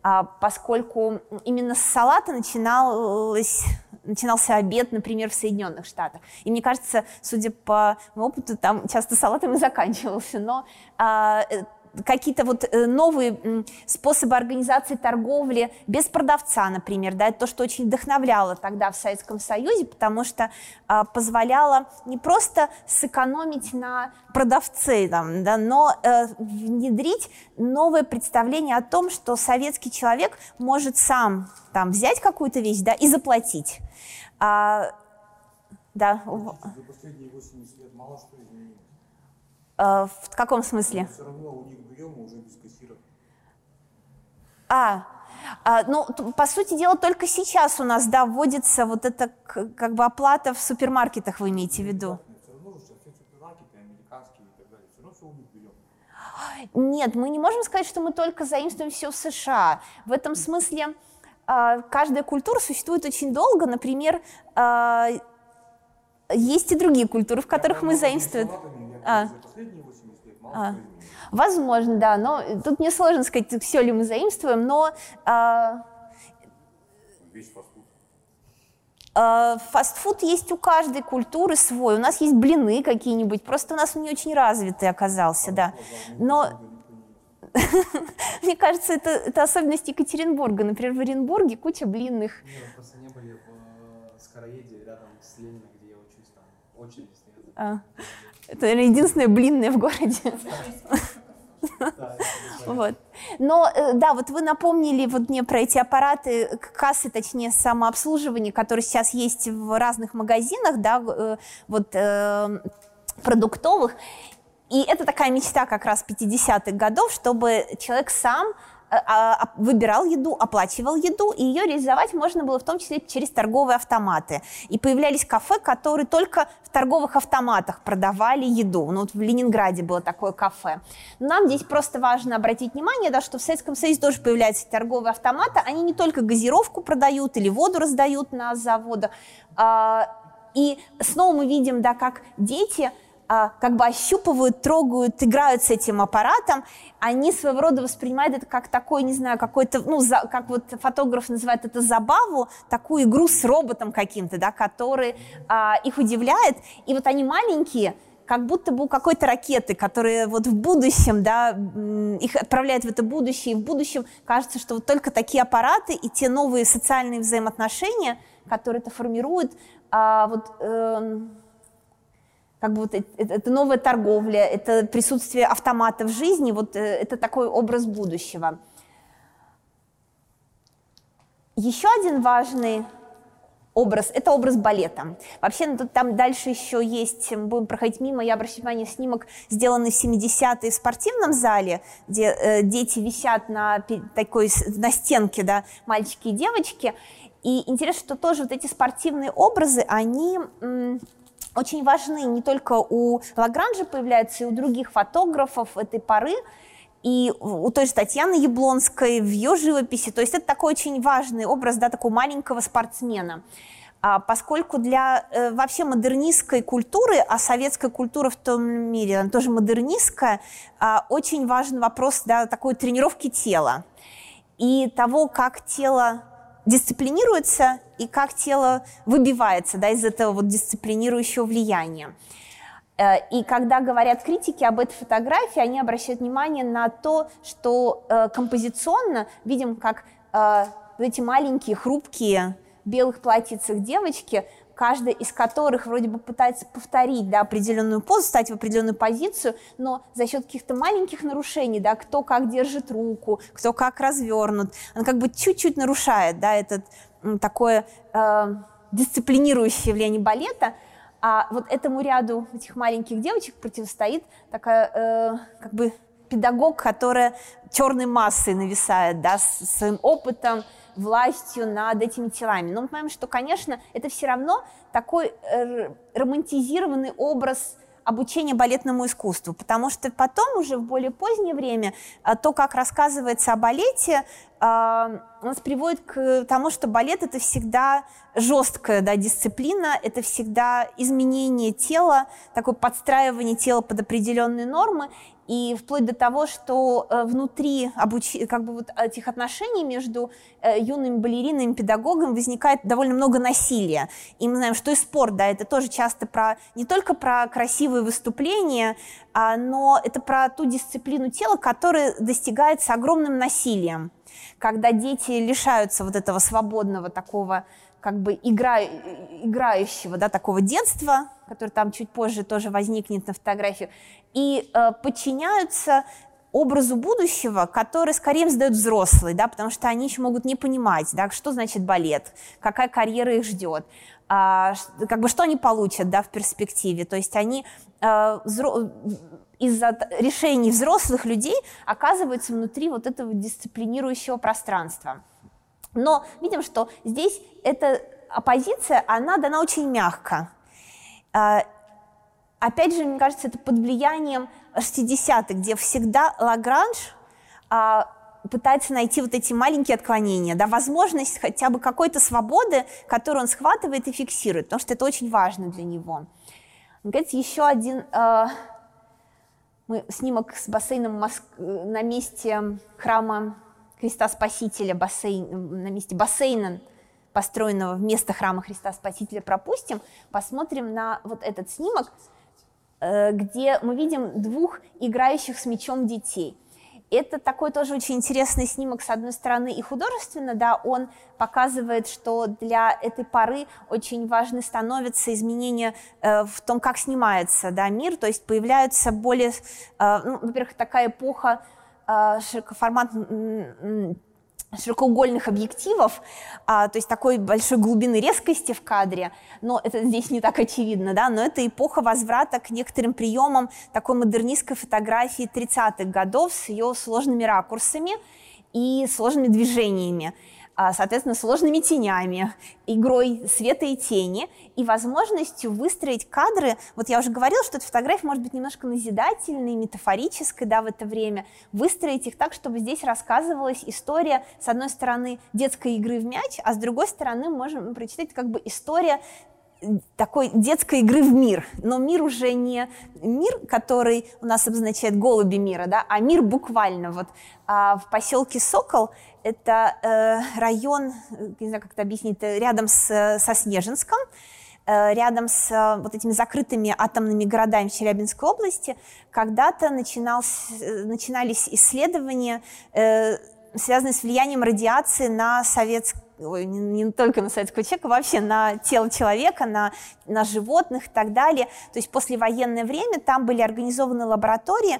а, поскольку именно с салата начиналось начинался обед, например, в Соединенных Штатах. И мне кажется, судя по опыту, там часто салатом заканчивался. Но а, э, какие-то вот э, новые способы организации торговли без продавца, например, да, это то, что очень вдохновляло тогда в Советском Союзе, потому что а, позволяло не просто сэкономить на продавце, там, да, но э, внедрить новое представление о том, что советский человек может сам там взять какую-то вещь, да, и заплатить. А, да. За последние 80 лет мало что изменилось. А, в каком смысле? Все равно у них берем уже без кассиров. А, а, ну, по сути дела, только сейчас у нас, да, вводится вот эта как бы оплата в супермаркетах, вы имеете в виду? Нет, мы не можем сказать, что мы только заимствуем все в США. В этом смысле а, каждая культура существует очень долго. Например, а, есть и другие культуры, в которых мы заимствуем. А. За последние 80 лет мало А. Возможно, да, но тут мне сложно сказать, все ли мы заимствуем, но а, Весь фастфуд. а, фастфуд есть у каждой культуры свой. У нас есть блины какие-нибудь, просто у нас он не очень развитый оказался, да. Но <laughs> мне кажется, это, это особенность Екатеринбурга. Например, в Оренбурге куча блинных. Не, мы просто не были в э, Скороеде, рядом с Лениным, где я учусь, там очередь стоят. А, это, наверное, единственное блинное в городе. Вот. Но э, да, вот вы напомнили вот мне про эти аппараты, кассы, точнее, самообслуживания, которые сейчас есть в разных магазинах, да, э, вот э, продуктовых. И это такая мечта как раз 50-х годов, чтобы человек сам выбирал еду, оплачивал еду, и ее реализовать можно было в том числе через торговые автоматы. И появлялись кафе, которые только в торговых автоматах продавали еду. Ну, вот в Ленинграде было такое кафе. Нам здесь просто важно обратить внимание, да, что в Советском Союзе тоже появляются торговые автоматы. Они не только газировку продают или воду раздают на заводах. А, И снова мы видим, да, как дети а, как бы ощупывают, трогают, играют с этим аппаратом, они своего рода воспринимают это как такой, не знаю, какой-то, ну, за- как вот фотограф называет это забаву, такую игру с роботом каким-то, да, который а, их удивляет. И вот они маленькие, как будто бы у какой-то ракеты, которые вот в будущем, да, их отправляют в это будущее, и в будущем кажется, что вот только такие аппараты и те новые социальные взаимоотношения, которые это формируют, а, вот, эм, как бы вот это, это новая торговля, это присутствие автомата в жизни, вот э, это такой образ будущего. Еще один важный образ, это образ балета. Вообще, ну, тут там дальше еще есть, будем проходить мимо, я обращаю внимание, снимок, сделанный в 70-е в спортивном зале, где э, дети висят на такой, на стенке, да, мальчики и девочки. И интересно, что тоже вот эти спортивные образы, они м, очень важны не только у Лагранжа появляются, и у других фотографов этой поры, и у той же Татьяны Яблонской в ее живописи. То есть это такой очень важный образ да, такого маленького спортсмена. А, поскольку для э, вообще модернистской культуры, а советская культура в том мире она тоже модернистская, а, очень важен вопрос да, такой тренировки тела и того, как тело дисциплинируется и как тело выбивается да, из этого вот дисциплинирующего влияния. Э, И когда говорят критики об этой фотографии, они обращают внимание на то, что э, композиционно видим, как э, эти маленькие, хрупкие, белых платьицах девочки, каждая из которых вроде бы пытается повторить да, определенную позу, стать в определенную позицию, но за счет каких-то маленьких нарушений, да, кто как держит руку, кто как развернут, она как бы чуть-чуть нарушает да, этот такое э, дисциплинирующее влияние балета, а вот этому ряду этих маленьких девочек противостоит такая э, как бы педагог, которая черной массой нависает, да, с своим опытом, властью над этими телами. Но мы понимаем, что, конечно, это все равно такой э, романтизированный образ обучения балетному искусству, потому что потом уже в более позднее время э, то, как рассказывается о балете, э, нас приводит к тому, что балет это всегда жесткая да, дисциплина, это всегда изменение тела, такое подстраивание тела под определенные нормы, и вплоть до того, что э, внутри обуч... как бы вот этих отношений между э, юными балеринами и педагогами возникает довольно много насилия. И мы знаем, что и спорт, да, это тоже часто про не только про красивые выступления, а, но это про ту дисциплину тела, которая достигается огромным насилием. Когда дети лишаются вот этого свободного такого как бы игра, играющего, да, такого детства, который там чуть позже тоже возникнет на фотографии, и э, подчиняются образу будущего, который скорее задают взрослые, да, потому что они еще могут не понимать, да, что значит балет, какая карьера их ждет, а, как бы что они получат да, в перспективе. То есть они а, взро... из-за решений взрослых людей оказываются внутри вот этого дисциплинирующего пространства. Но видим, что здесь эта оппозиция, она дана очень мягко. А, опять же, мне кажется, это под влиянием 60-х, где всегда Лагранж а, пытается найти вот эти маленькие отклонения, да, возможность хотя бы какой-то свободы, которую он схватывает и фиксирует, потому что это очень важно для него. Наконец, еще один э, мы, снимок с бассейном Моск... на месте храма Христа Спасителя бассейн, на месте бассейна, построенного вместо храма Христа Спасителя, пропустим, посмотрим на вот этот снимок, э, где мы видим двух играющих с мячом детей. Это такой тоже очень интересный снимок, с одной стороны, и художественно, да, он показывает, что для этой поры очень важны становятся изменения э, в том, как снимается да, мир, то есть появляются более, э, ну, во-первых, такая эпоха широкоформат широкоугольных объективов, а, то есть такой большой глубины резкости в кадре, но это здесь не так очевидно, да, но это эпоха возврата к некоторым приемам такой модернистской фотографии 30-х годов с ее сложными ракурсами и сложными движениями. А, соответственно, сложными тенями, игрой света и тени, и возможностью выстроить кадры. Вот я уже говорила, что эта фотография может быть немножко назидательной, метафорической да, в это время. Выстроить их так, чтобы здесь рассказывалась история, с одной стороны, детской игры в мяч, а с другой стороны, можем прочитать как бы история такой детской игры в мир. Но мир уже не мир, который у нас обозначает голуби мира, да, а мир буквально. Вот а в поселке Сокол это э, район, не знаю, как это объяснить, рядом с, со Снежинском, э, рядом с э, вот этими закрытыми атомными городами Челябинской области, когда-то э, начинались исследования, э, связанные с влиянием радиации на советский не, не только на советского человека, вообще на тело человека, на, на животных и так далее. То есть послевоенное время там были организованы лаборатории,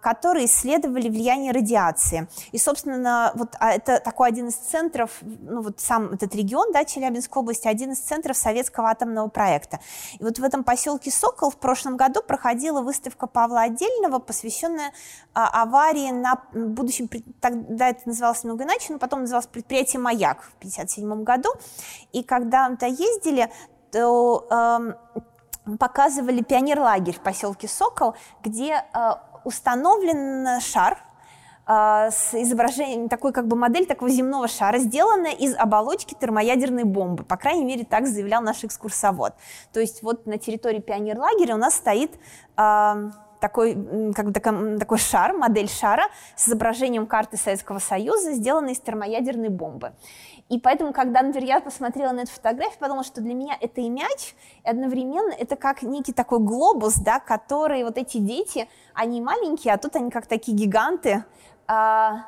которые исследовали влияние радиации. И, собственно, вот а это такой один из центров, ну вот сам этот регион, да, Челябинской области, один из центров советского атомного проекта. И вот в этом поселке Сокол в прошлом году проходила выставка Павла Отдельного, посвященная э, аварии на будущем, тогда это называлось немного иначе, но потом называлось предприятие «Маяк» в 1957 году. И когда мы туда ездили, то э, показывали пионерлагерь в поселке Сокол, где э, установлен шар, э, с изображением, такой как бы модель такого земного шара, сделанная из оболочки термоядерной бомбы. По крайней мере, так заявлял наш экскурсовод. То есть вот на территории пионерлагеря у нас стоит э, такой, как бы такой, такой шар, модель шара с изображением карты Советского Союза, сделанной из термоядерной бомбы. И поэтому, когда, например, я посмотрела на эту фотографию, подумала, что для меня это и мяч, и одновременно это как некий такой глобус, да, который вот эти дети, они маленькие, а тут они как такие гиганты, а,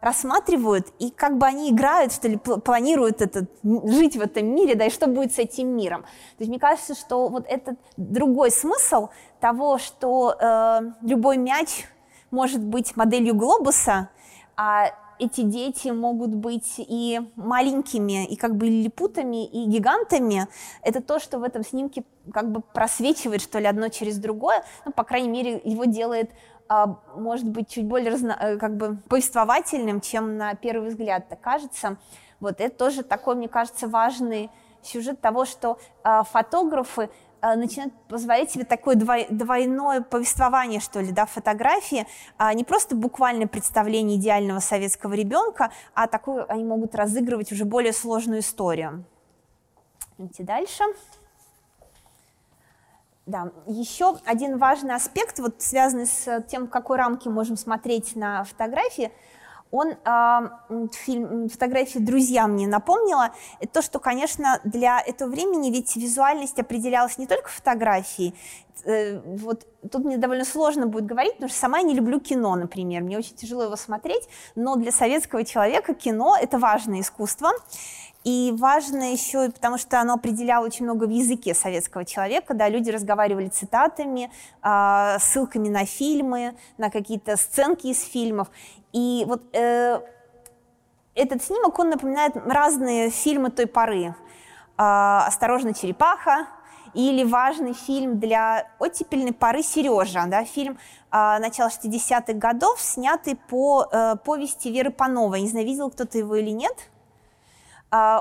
рассматривают, и как бы они играют, что ли, планируют это, жить в этом мире, да, и что будет с этим миром. То есть мне кажется, что вот этот другой смысл того, что э, любой мяч может быть моделью глобуса, а эти дети могут быть и маленькими, и как бы лилипутами, и гигантами. Это то, что в этом снимке как бы просвечивает, что ли, одно через другое. Ну, по крайней мере, его делает а, может быть чуть более разно, э, как бы повествовательным, чем на первый взгляд это кажется. Вот это тоже такой, мне кажется, важный сюжет того, что э, фотографы э, начинают позволять себе такое двойное повествование, что ли, да, фотографии, а не просто буквальное представление идеального советского ребенка, а такую они могут разыгрывать уже более сложную историю. Идите дальше. Да, еще один важный аспект, вот связанный с тем, в какой рамке можем смотреть на фотографии – он э, фильм, фотографии «Друзья» мне напомнила, то, что, конечно, для этого времени ведь визуальность определялась не только фотографией, э, вот тут мне довольно сложно будет говорить, потому что сама я не люблю кино, например, мне очень тяжело его смотреть, но для советского человека кино – это важное искусство, и важно еще, потому что оно определяло очень много в языке советского человека, да, люди разговаривали цитатами, э, ссылками на фильмы, на какие-то сценки из фильмов. И вот э, этот снимок, он напоминает разные фильмы той поры. Э, «Осторожно, черепаха», или важный фильм для оттепельной поры «Сережа», да, фильм э, начала 60-х годов, снятый по э, повести Веры Пановой. Не знаю, видел кто-то его или нет –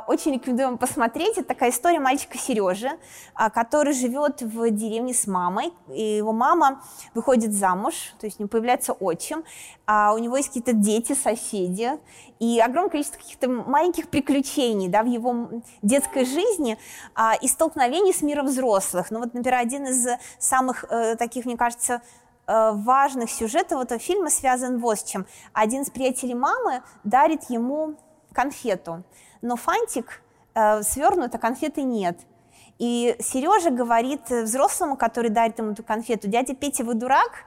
очень рекомендую вам посмотреть. Это такая история мальчика Сережи, а, который живет в деревне с мамой. И его мама выходит замуж, то есть у него появляется отчим, а у него есть какие-то дети, соседи, и огромное количество каких-то маленьких приключений да, в его детской жизни а, и столкновений с миром взрослых. Ну вот, например, один из самых э, таких, мне кажется, э, важных сюжетов этого фильма связан вот с чем. Один из приятелей мамы дарит ему конфету но фантик э, свернут, а конфеты нет. И Сережа говорит взрослому, который дарит ему эту конфету, дядя Петя, вы дурак?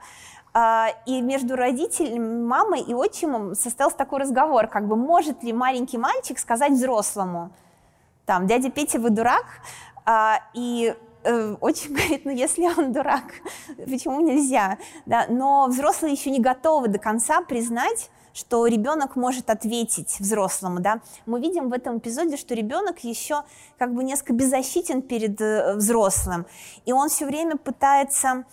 А, и между родителями, мамой и отчимом состоялся такой разговор, как бы может ли маленький мальчик сказать взрослому, там, дядя Петя, вы дурак? А, и э, отчим <laughs> говорит, ну если он дурак, <laughs> почему нельзя? Да? Но взрослые еще не готовы до конца признать, что ребенок может ответить взрослому, да, мы видим в этом эпизоде, что ребенок еще как бы несколько беззащитен перед э, взрослым, и он все время пытается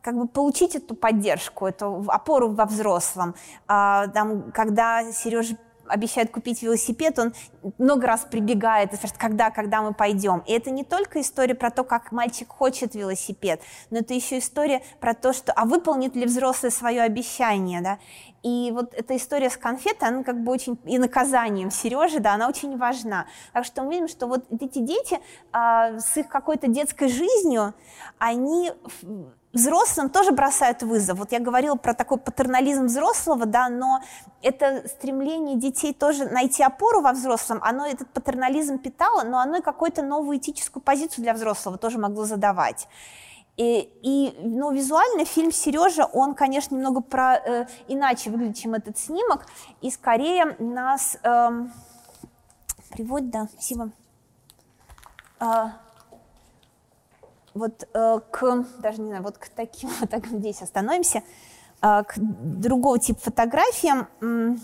как бы получить эту поддержку, эту опору во взрослом. А, там, когда Сережа обещает купить велосипед, он много раз прибегает и спрашивает, когда, когда мы пойдем. И это не только история про то, как мальчик хочет велосипед, но это еще история про то, что, а выполнит ли взрослый свое обещание, да. И вот эта история с конфетой, она как бы очень, и наказанием Сережи, да, она очень важна. Так что мы видим, что вот эти дети а, с их какой-то детской жизнью, они взрослым тоже бросают вызов. Вот я говорила про такой патернализм взрослого, да, но это стремление детей тоже найти опору во взрослом, оно этот патернализм питало, но оно и какую-то новую этическую позицию для взрослого тоже могло задавать. И, и ну, визуально фильм Сережа, он, конечно, немного про, э, иначе выглядит, чем этот снимок, и скорее нас э, приводит, да, спасибо, э, вот э, к, даже не знаю, вот к таким, вот <laughs> так здесь остановимся, э, к другого типа фотографиям. Э,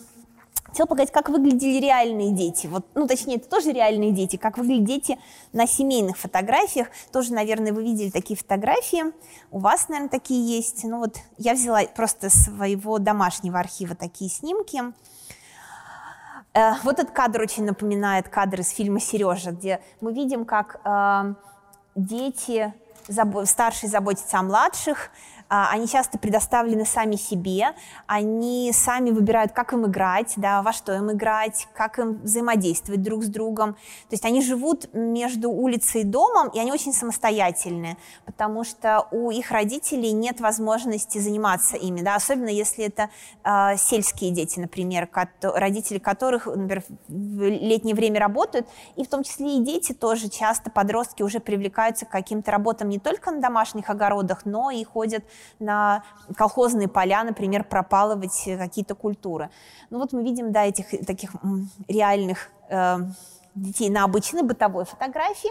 Хотела показать, как выглядели реальные дети. Вот, ну, точнее, это тоже реальные дети, как выглядят дети на семейных фотографиях. Тоже, наверное, вы видели такие фотографии. У вас, наверное, такие есть. Ну, вот я взяла просто своего домашнего архива такие снимки. Э, вот этот кадр очень напоминает кадр из фильма «Сережа», где мы видим, как э, дети, старшие заботятся о младших, они часто предоставлены сами себе, они сами выбирают, как им играть, да, во что им играть, как им взаимодействовать друг с другом. То есть они живут между улицей и домом, и они очень самостоятельные, потому что у их родителей нет возможности заниматься ими, да, особенно если это э, сельские дети, например, родители которых, например, в летнее время работают, и в том числе и дети тоже часто, подростки уже привлекаются к каким-то работам не только на домашних огородах, но и ходят на колхозные поля, например, пропалывать какие-то культуры. Ну вот мы видим, да, этих таких реальных э, детей на обычной бытовой фотографии.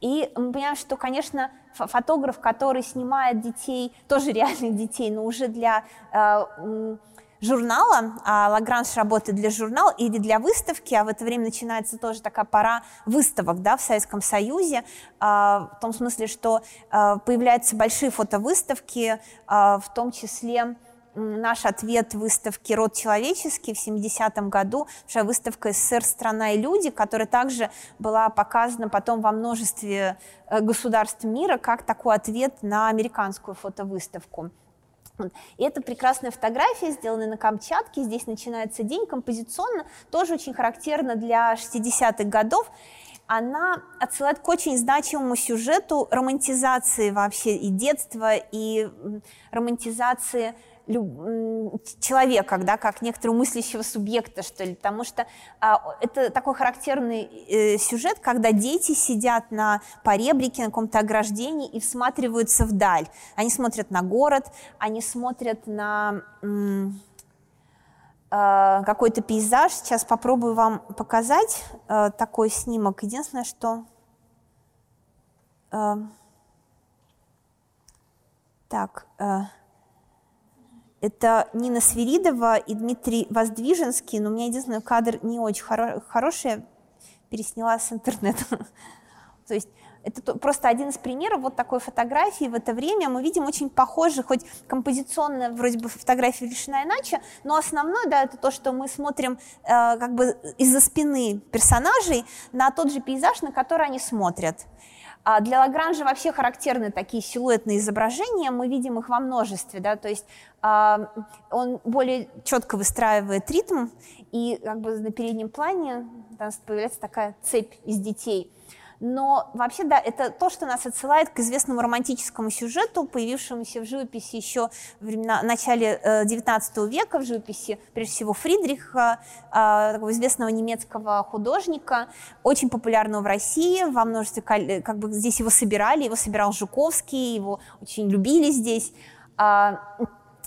И мы понимаем, что, конечно, фотограф, который снимает детей, тоже <laughs> реальных детей, но уже для э, журнала, а Лагранж работает для журнала или для выставки, а в это время начинается тоже такая пора выставок да, в Советском Союзе, а, в том смысле, что а, появляются большие фотовыставки, в том числе наш ответ выставки «Род человеческий» в 70-м году, большая выставка «СССР. Страна и люди», которая также была показана потом во множестве э, государств мира как такой ответ на американскую фотовыставку. И это прекрасная фотография, сделанная на Камчатке. Здесь начинается день композиционно, тоже очень характерно для 60-х годов она отсылает к очень значимому сюжету романтизации вообще и детства, и романтизации человека, да, как некоторого мыслящего субъекта, что ли, потому что а, это такой характерный э, сюжет, когда дети сидят на поребрике, на каком-то ограждении и всматриваются вдаль. Они смотрят на город, они смотрят на э, какой-то пейзаж. Сейчас попробую вам показать э, такой снимок. Единственное, что... Э, так... Э, это Нина Свиридова и Дмитрий Воздвиженский, но у меня единственный кадр не очень хоро- хороший, пересняла с интернета. <laughs> То есть это просто один из примеров вот такой фотографии в это время. Мы видим очень похожие, хоть композиционно вроде бы фотография решена иначе, но основное, да, это то, что мы смотрим э, как бы из-за спины персонажей на тот же пейзаж, на который они смотрят. А для Лагранжа вообще характерны такие силуэтные изображения, мы видим их во множестве, да, то есть а, он более четко выстраивает ритм, и как бы на переднем плане там появляется такая цепь из детей – но вообще, да, это то, что нас отсылает к известному романтическому сюжету, появившемуся в живописи еще в времена, начале XIX э, века, в живописи, прежде всего, Фридриха, э, такого известного немецкого художника, очень популярного в России, во множестве, как бы здесь его собирали, его собирал Жуковский, его очень любили здесь.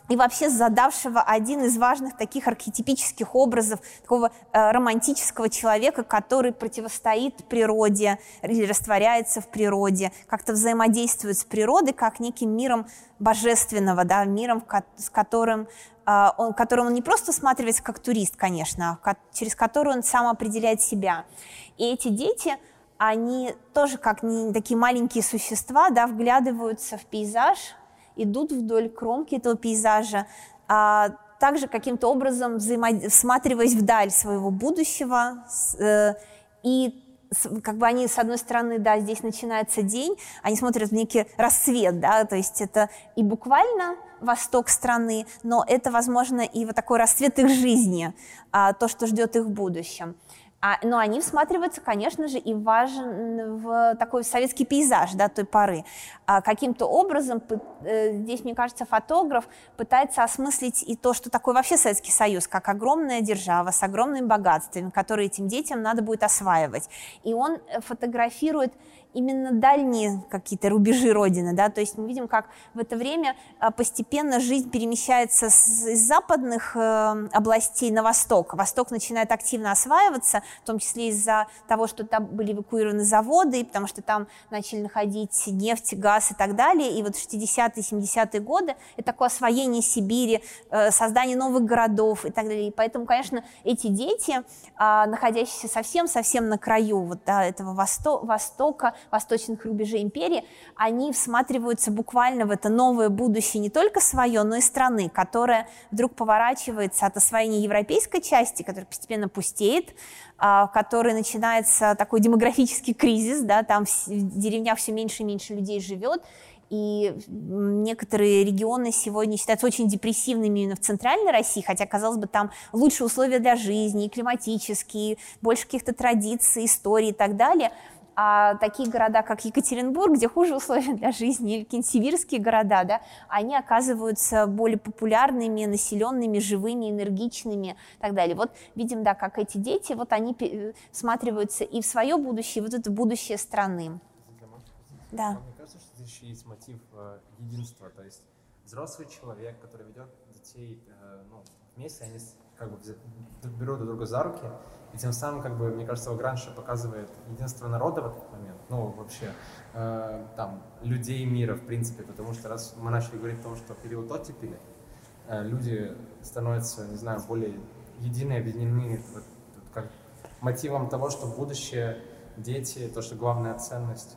И вообще задавшего один из важных таких архетипических образов такого э, романтического человека, который противостоит природе или растворяется в природе, как-то взаимодействует с природой, как неким миром божественного, да, миром, с которым э, он, которым он не просто осматривается как турист, конечно, а через который он сам определяет себя. И эти дети, они тоже как не такие маленькие существа, да, вглядываются в пейзаж, идут вдоль кромки этого пейзажа, а также каким-то образом взаимо... всматриваясь вдаль своего будущего. Э, и как бы они, с одной стороны, да, здесь начинается день, они смотрят в некий рассвет, да, то есть это и буквально восток страны, но это, возможно, и вот такой рассвет их жизни, а, то, что ждет их в будущем. А, но они всматриваются, конечно же, и важен в такой советский пейзаж да, той поры. А, каким-то образом э, здесь, мне кажется, фотограф пытается осмыслить и то, что такое вообще Советский Союз, как огромная держава с огромными богатствами, которые этим детям надо будет осваивать. И он э, фотографирует именно дальние какие-то рубежи Родины, да, то есть мы видим, как в это время а, постепенно жизнь перемещается с, из западных э, областей на восток. Восток начинает активно осваиваться, в том числе из-за того, что там были эвакуированы заводы, потому что там начали находить нефть, газ и так далее, и вот 60-е, 70-е годы это такое освоение Сибири, э, создание новых городов и так далее, и поэтому, конечно, эти дети, э, находящиеся совсем-совсем на краю вот, да, этого восто востока, восточных рубежей империи, они всматриваются буквально в это новое будущее не только свое, но и страны, которая вдруг поворачивается от освоения европейской части, которая постепенно пустеет, а, в которой начинается такой демографический кризис, да, там в деревнях все меньше и меньше людей живет, и некоторые регионы сегодня считаются очень депрессивными именно в центральной России, хотя, казалось бы, там лучшие условия для жизни, климатические, больше каких-то традиций, историй и так далее – а такие города, как Екатеринбург, где хуже условия для жизни, или какие-нибудь города, да, они оказываются более популярными, населенными, живыми, энергичными и так далее. Вот видим, да, как эти дети, вот они всматриваются и в свое будущее, и вот это будущее страны. Да. Мне кажется, что здесь еще есть мотив э, единства, то есть взрослый человек, который ведет детей э, ну, вместе, они как бы берут друг друга за руки, и тем самым, как бы, мне кажется, Лагранж показывает единство народа в этот момент, ну, вообще, э, там, людей мира, в принципе, потому что раз мы начали говорить о том, что период оттепели, э, люди становятся, не знаю, более едины, объединены вот, как мотивом того, что будущее, дети, то, что главная ценность,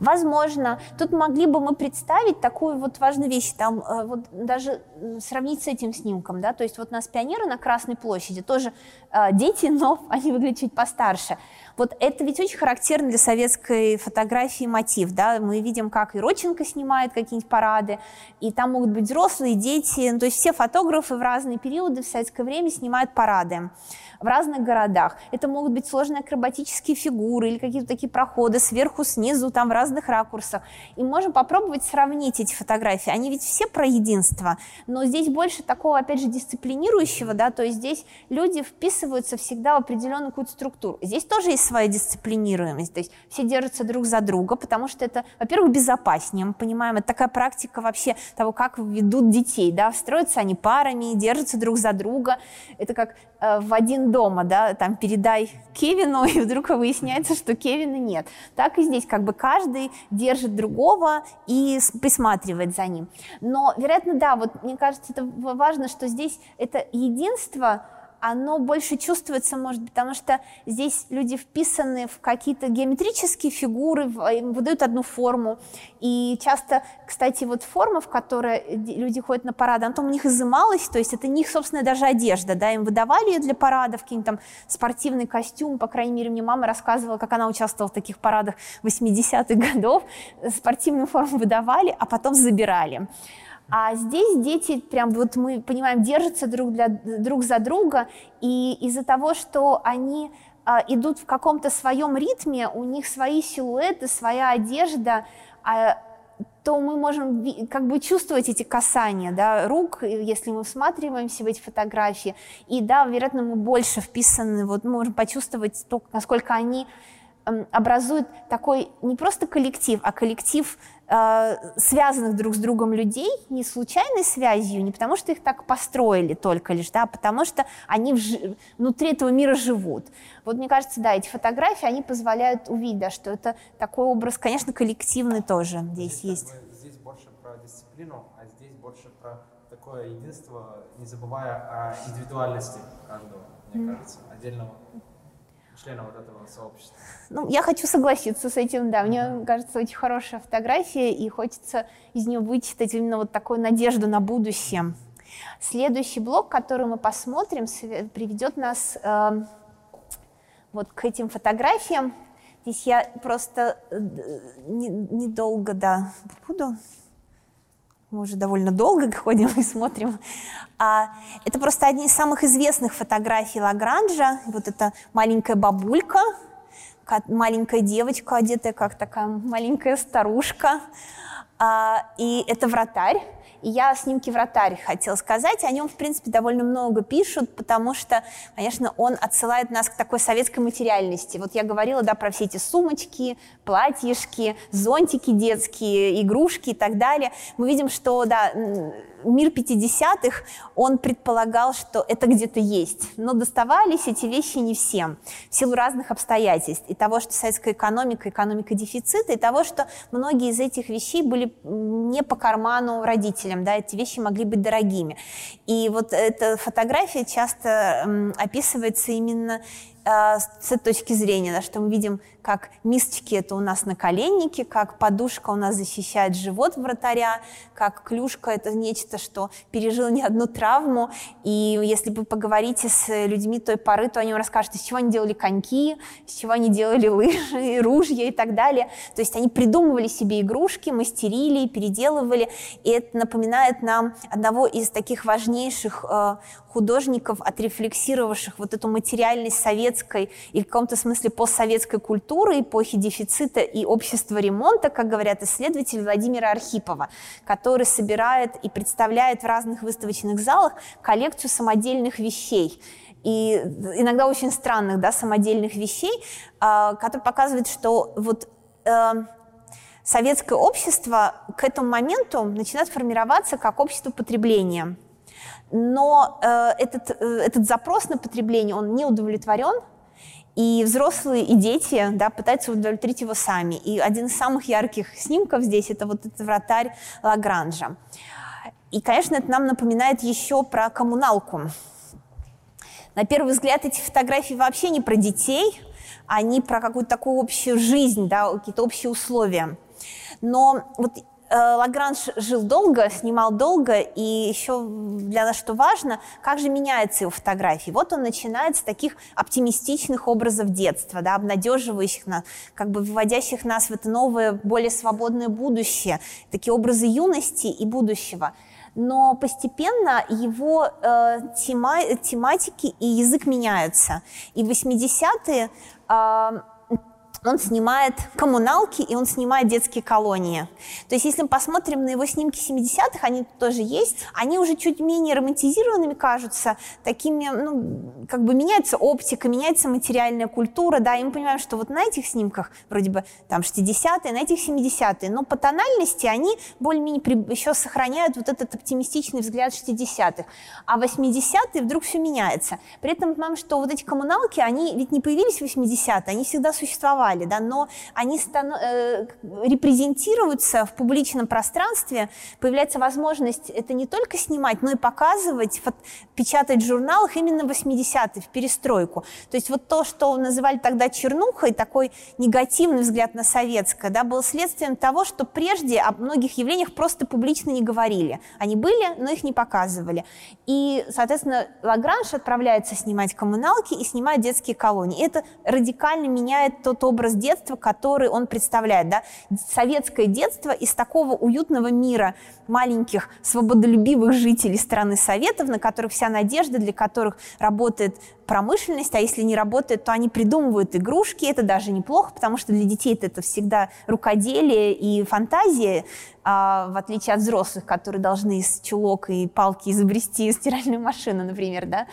Возможно. Тут могли бы мы представить такую вот важную вещь, там э, вот даже сравнить с этим снимком, да, то есть вот у нас пионеры на Красной площади, тоже э, дети, но <laughs> они выглядят чуть постарше. Вот это ведь очень характерно для советской фотографии мотив, да, мы видим, как и Родченко снимает какие-нибудь парады, и там могут быть взрослые, дети, ну, то есть все фотографы в разные периоды в советское время снимают парады в разных городах. Это могут быть сложные акробатические фигуры или какие-то такие проходы сверху, снизу, там в разных ракурсах. И можем попробовать сравнить эти фотографии. Они ведь все про единство, но здесь больше такого, опять же, дисциплинирующего, да, то есть здесь люди вписываются всегда в определенную какую-то структуру. Здесь тоже есть своя дисциплинируемость, то есть все держатся друг за друга, потому что это, во-первых, безопаснее, мы понимаем, это такая практика вообще того, как ведут детей, да, строятся они парами, держатся друг за друга, это как Э, в один дома, да, там передай Кевину, <laughs> и вдруг выясняется, что Кевина нет. Так и здесь, как бы каждый держит другого и присматривает за ним. Но, вероятно, да, вот мне кажется, это важно, что здесь это единство, оно больше чувствуется, может быть, потому что здесь люди вписаны в какие-то геометрические фигуры, им выдают одну форму. И часто, кстати, вот форма, в которой люди ходят на парады, она там у них изымалась, то есть это не их собственная даже одежда, да, им выдавали ее для парадов, какие-нибудь там спортивный костюм, по крайней мере, мне мама рассказывала, как она участвовала в таких парадах 80-х годов, спортивную форму выдавали, а потом забирали. А здесь дети, прям вот мы понимаем, держатся друг, для, друг за друга, и из-за того, что они а, идут в каком-то своем ритме, у них свои силуэты, своя одежда, а, то мы можем как бы чувствовать эти касания да, рук, если мы всматриваемся в эти фотографии. И да, вероятно, мы больше вписаны, вот мы можем почувствовать то, насколько они образуют такой не просто коллектив, а коллектив Э, связанных друг с другом людей не случайной связью, не потому что их так построили только лишь, да, а потому что они в, внутри этого мира живут. Вот мне кажется, да, эти фотографии, они позволяют увидеть, да, что это такой образ, конечно, коллективный тоже здесь, здесь есть. Здесь больше про дисциплину, а здесь больше про такое единство, не забывая о индивидуальности каждого, мне mm. кажется, отдельного члена вот этого сообщества. Ну, я хочу согласиться с этим, да. Мне mm-hmm. кажется, очень хорошая фотография, и хочется из нее вычитать именно вот такую надежду на будущее. Следующий блок, который мы посмотрим, приведет нас э, вот к этим фотографиям. Здесь я просто э, недолго, не да, буду мы уже довольно долго <laughs> ходим и смотрим. А, это просто одни из самых известных фотографий Лагранжа. Вот эта маленькая бабулька, маленькая девочка, одетая как такая маленькая старушка. А, и это вратарь. И я о снимке «Вратарь» хотела сказать. О нем, в принципе, довольно много пишут, потому что, конечно, он отсылает нас к такой советской материальности. Вот я говорила, да, про все эти сумочки, платьишки, зонтики детские, игрушки и так далее. Мы видим, что, да, мир 50-х, он предполагал, что это где-то есть. Но доставались эти вещи не всем, в силу разных обстоятельств. И того, что советская экономика, экономика дефицита, и того, что многие из этих вещей были не по карману родителям, да, эти вещи могли быть дорогими. И вот эта фотография часто описывается именно с этой точки зрения, да, что мы видим как мисочки это у нас наколенники, как подушка у нас защищает живот вратаря, как клюшка это нечто, что пережило не одну травму. И если вы поговорите с людьми той поры, то они вам расскажут, из чего они делали коньки, из чего они делали лыжи, <laughs> ружья и так далее. То есть они придумывали себе игрушки, мастерили, переделывали. И это напоминает нам одного из таких важнейших э, художников, отрефлексировавших вот эту материальность советской и в каком-то смысле постсоветской культуры, эпохи дефицита и общества ремонта, как говорят исследователи Владимира Архипова, который собирает и представляет в разных выставочных залах коллекцию самодельных вещей и иногда очень странных да, самодельных вещей, а, который показывает, что вот э, советское общество к этому моменту начинает формироваться как общество потребления. Но э, этот, э, этот запрос на потребление, он не удовлетворен, и взрослые, и дети да, пытаются удовлетворить его сами. И один из самых ярких снимков здесь – это вот этот вратарь Лагранжа. И, конечно, это нам напоминает еще про коммуналку. На первый взгляд эти фотографии вообще не про детей, они про какую-то такую общую жизнь, да, какие-то общие условия. Но вот Лагранж жил долго, снимал долго, и еще для нас что важно, как же меняется его фотографии. Вот он начинает с таких оптимистичных образов детства, да, обнадеживающих нас, как бы выводящих нас в это новое, более свободное будущее, такие образы юности и будущего. Но постепенно его э, тема, тематики и язык меняются. И в 80-е э, он снимает коммуналки и он снимает детские колонии. То есть если мы посмотрим на его снимки 70-х, они тоже есть, они уже чуть менее романтизированными кажутся, такими, ну, как бы меняется оптика, меняется материальная культура, да, и мы понимаем, что вот на этих снимках, вроде бы там 60-е, на этих 70-е, но по тональности они более-менее еще сохраняют вот этот оптимистичный взгляд 60-х. А 80-е вдруг все меняется. При этом мы понимаем, что вот эти коммуналки, они ведь не появились в 80-е, они всегда существовали далее, да, но они станов... э, репрезентируются в публичном пространстве, появляется возможность это не только снимать, но и показывать, фот... печатать в журналах именно 80-е, в перестройку. То есть вот то, что называли тогда чернухой, такой негативный взгляд на советское, да, был следствием того, что прежде о многих явлениях просто публично не говорили. Они были, но их не показывали. И, соответственно, Лагранж отправляется снимать коммуналки и снимает детские колонии. Это радикально меняет тот образ образ детства, который он представляет. Да? Советское детство из такого уютного мира маленьких свободолюбивых жителей страны Советов, на которых вся надежда, для которых работает промышленность, а если не работает, то они придумывают игрушки, это даже неплохо, потому что для детей это всегда рукоделие и фантазия, а, в отличие от взрослых, которые должны из чулок и палки изобрести стиральную машину, например, да.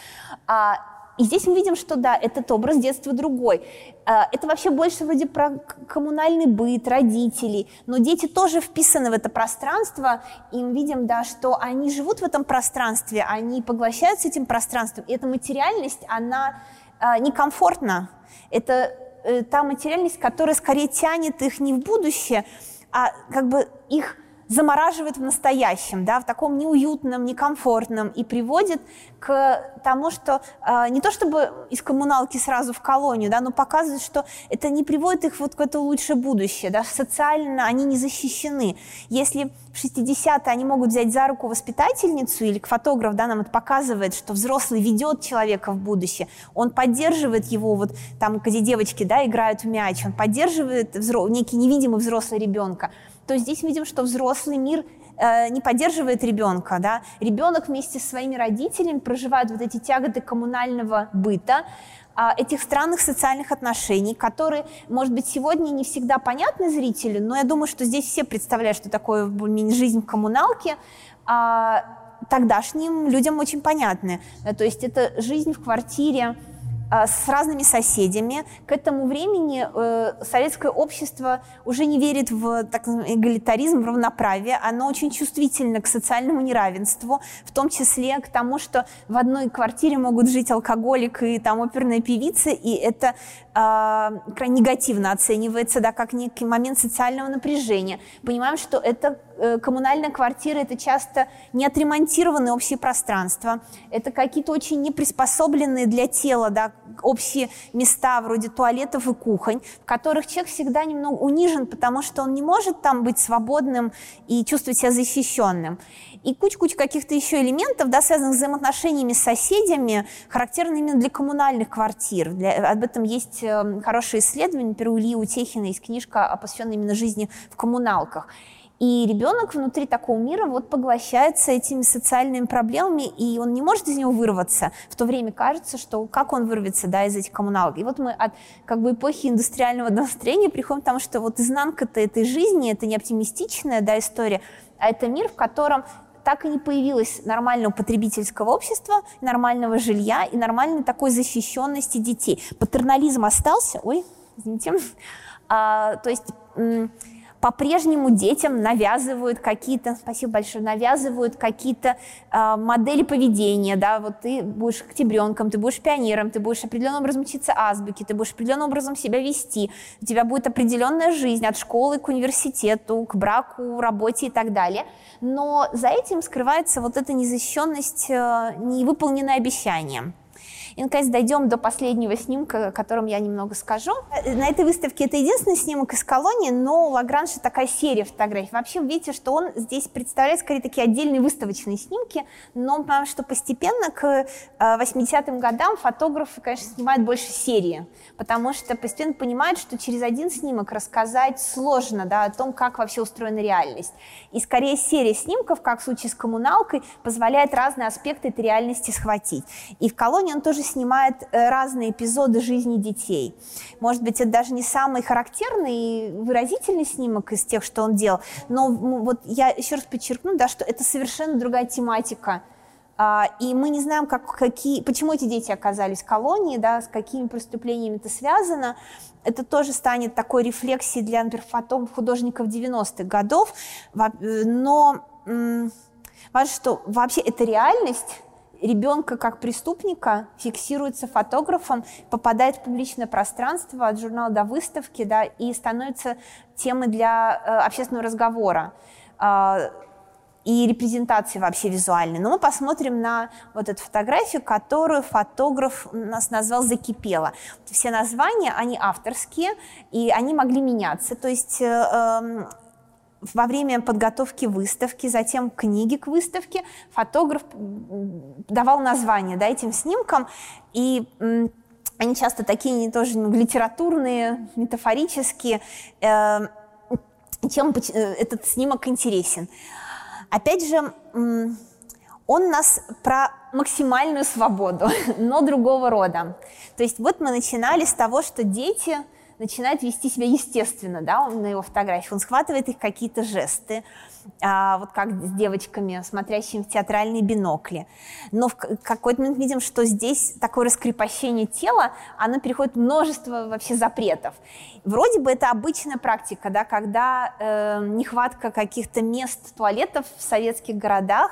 А, и здесь мы видим, что да, этот образ детства другой. А, это вообще больше вроде про коммунальный быт, родителей, но дети тоже вписаны в это пространство, и мы видим, да, что они живут в этом пространстве, они поглощаются этим пространством, и эта материальность, она а, некомфортна. Это э, та материальность, которая скорее тянет их не в будущее, а как бы их замораживает в настоящем, да, в таком неуютном, некомфортном и приводит к тому, что э, не то чтобы из коммуналки сразу в колонию, да, но показывает, что это не приводит их вот к это лучшее будущее, да, социально они не защищены. Если в 60-е они могут взять за руку воспитательницу или фотограф, да, нам это показывает, что взрослый ведет человека в будущее, он поддерживает его, вот там, где девочки, да, играют в мяч, он поддерживает взро- некий невидимый взрослый ребенка, то здесь видим, что взрослый мир э, не поддерживает ребенка. Да? Ребенок вместе со своими родителями проживает вот эти тяготы коммунального быта, а, этих странных социальных отношений, которые, может быть, сегодня не всегда понятны зрителю, но я думаю, что здесь все представляют, что такое жизнь в коммуналке, а тогдашним людям очень понятны. То есть это жизнь в квартире, с разными соседями. К этому времени э, советское общество уже не верит в так эгалитаризм, в равноправие. Оно очень чувствительно к социальному неравенству, в том числе к тому, что в одной квартире могут жить алкоголик и там оперная певица, и это крайне негативно оценивается, да, как некий момент социального напряжения. Понимаем, что это э, коммунальная квартира, это часто не отремонтированные общие пространства, это какие-то очень неприспособленные для тела, да, общие места вроде туалетов и кухонь, в которых человек всегда немного унижен, потому что он не может там быть свободным и чувствовать себя защищенным. И куча-куча каких-то еще элементов, да, связанных с взаимоотношениями с соседями, характерны именно для коммунальных квартир. Для, об этом есть э, хорошее исследование, например, у Ильи Утехина есть книжка, посвященная именно жизни в коммуналках. И ребенок внутри такого мира вот поглощается этими социальными проблемами, и он не может из него вырваться. В то время кажется, что как он вырвется да, из этих коммуналок. И вот мы от как бы, эпохи индустриального настроения приходим к тому, что вот изнанка-то этой жизни, это не оптимистичная да, история, а это мир, в котором так и не появилось нормального потребительского общества, нормального жилья и нормальной такой защищенности детей. Патернализм остался, ой, извините, <laughs> а, то есть по-прежнему детям навязывают какие-то, спасибо большое, навязывают какие-то э, модели поведения, да, вот ты будешь октябренком, ты будешь пионером, ты будешь определенным образом учиться азбуке, ты будешь определенным образом себя вести, у тебя будет определенная жизнь от школы к университету, к браку, работе и так далее, но за этим скрывается вот эта незащищенность, э, невыполненное обещание. И, наконец, дойдем до последнего снимка, о котором я немного скажу. На этой выставке это единственный снимок из колонии, но у Лагранжа такая серия фотографий. Вообще, вы видите, что он здесь представляет скорее такие отдельные выставочные снимки, но потому что постепенно к 80-м э, годам фотографы, конечно, снимают больше серии, потому что постепенно понимают, что через один снимок рассказать сложно да, о том, как вообще устроена реальность. И скорее серия снимков, как в случае с коммуналкой, позволяет разные аспекты этой реальности схватить. И в колонии он тоже снимает э, разные эпизоды жизни детей. Может быть, это даже не самый характерный и выразительный снимок из тех, что он делал, но вот я еще раз подчеркну, да, что это совершенно другая тематика. А, и мы не знаем, как, какие, почему эти дети оказались в колонии, да, с какими преступлениями это связано. Это тоже станет такой рефлексией для, например, фотом художников 90-х годов. Но важно, что вообще это реальность, ребенка как преступника фиксируется фотографом, попадает в публичное пространство от журнала до выставки, да, и становится темой для э, общественного разговора э, и репрезентации вообще визуальной. Но мы посмотрим на вот эту фотографию, которую фотограф нас назвал «Закипела». Все названия, они авторские, и они могли меняться. То есть э, эм, во время подготовки выставки, затем книги к выставке, фотограф давал название да, этим снимкам, и они часто такие тоже ну, литературные, метафорические, э, чем э, этот снимок интересен. Опять же, он нас про максимальную свободу, <laughs> но другого рода. То есть вот мы начинали с того, что дети начинает вести себя естественно, да, на его фотографии. Он схватывает их какие-то жесты, а, вот как с девочками, смотрящими в театральные бинокли. Но в какой-то момент видим, что здесь такое раскрепощение тела, оно переходит в множество вообще запретов. Вроде бы это обычная практика, да, когда э, нехватка каких-то мест туалетов в советских городах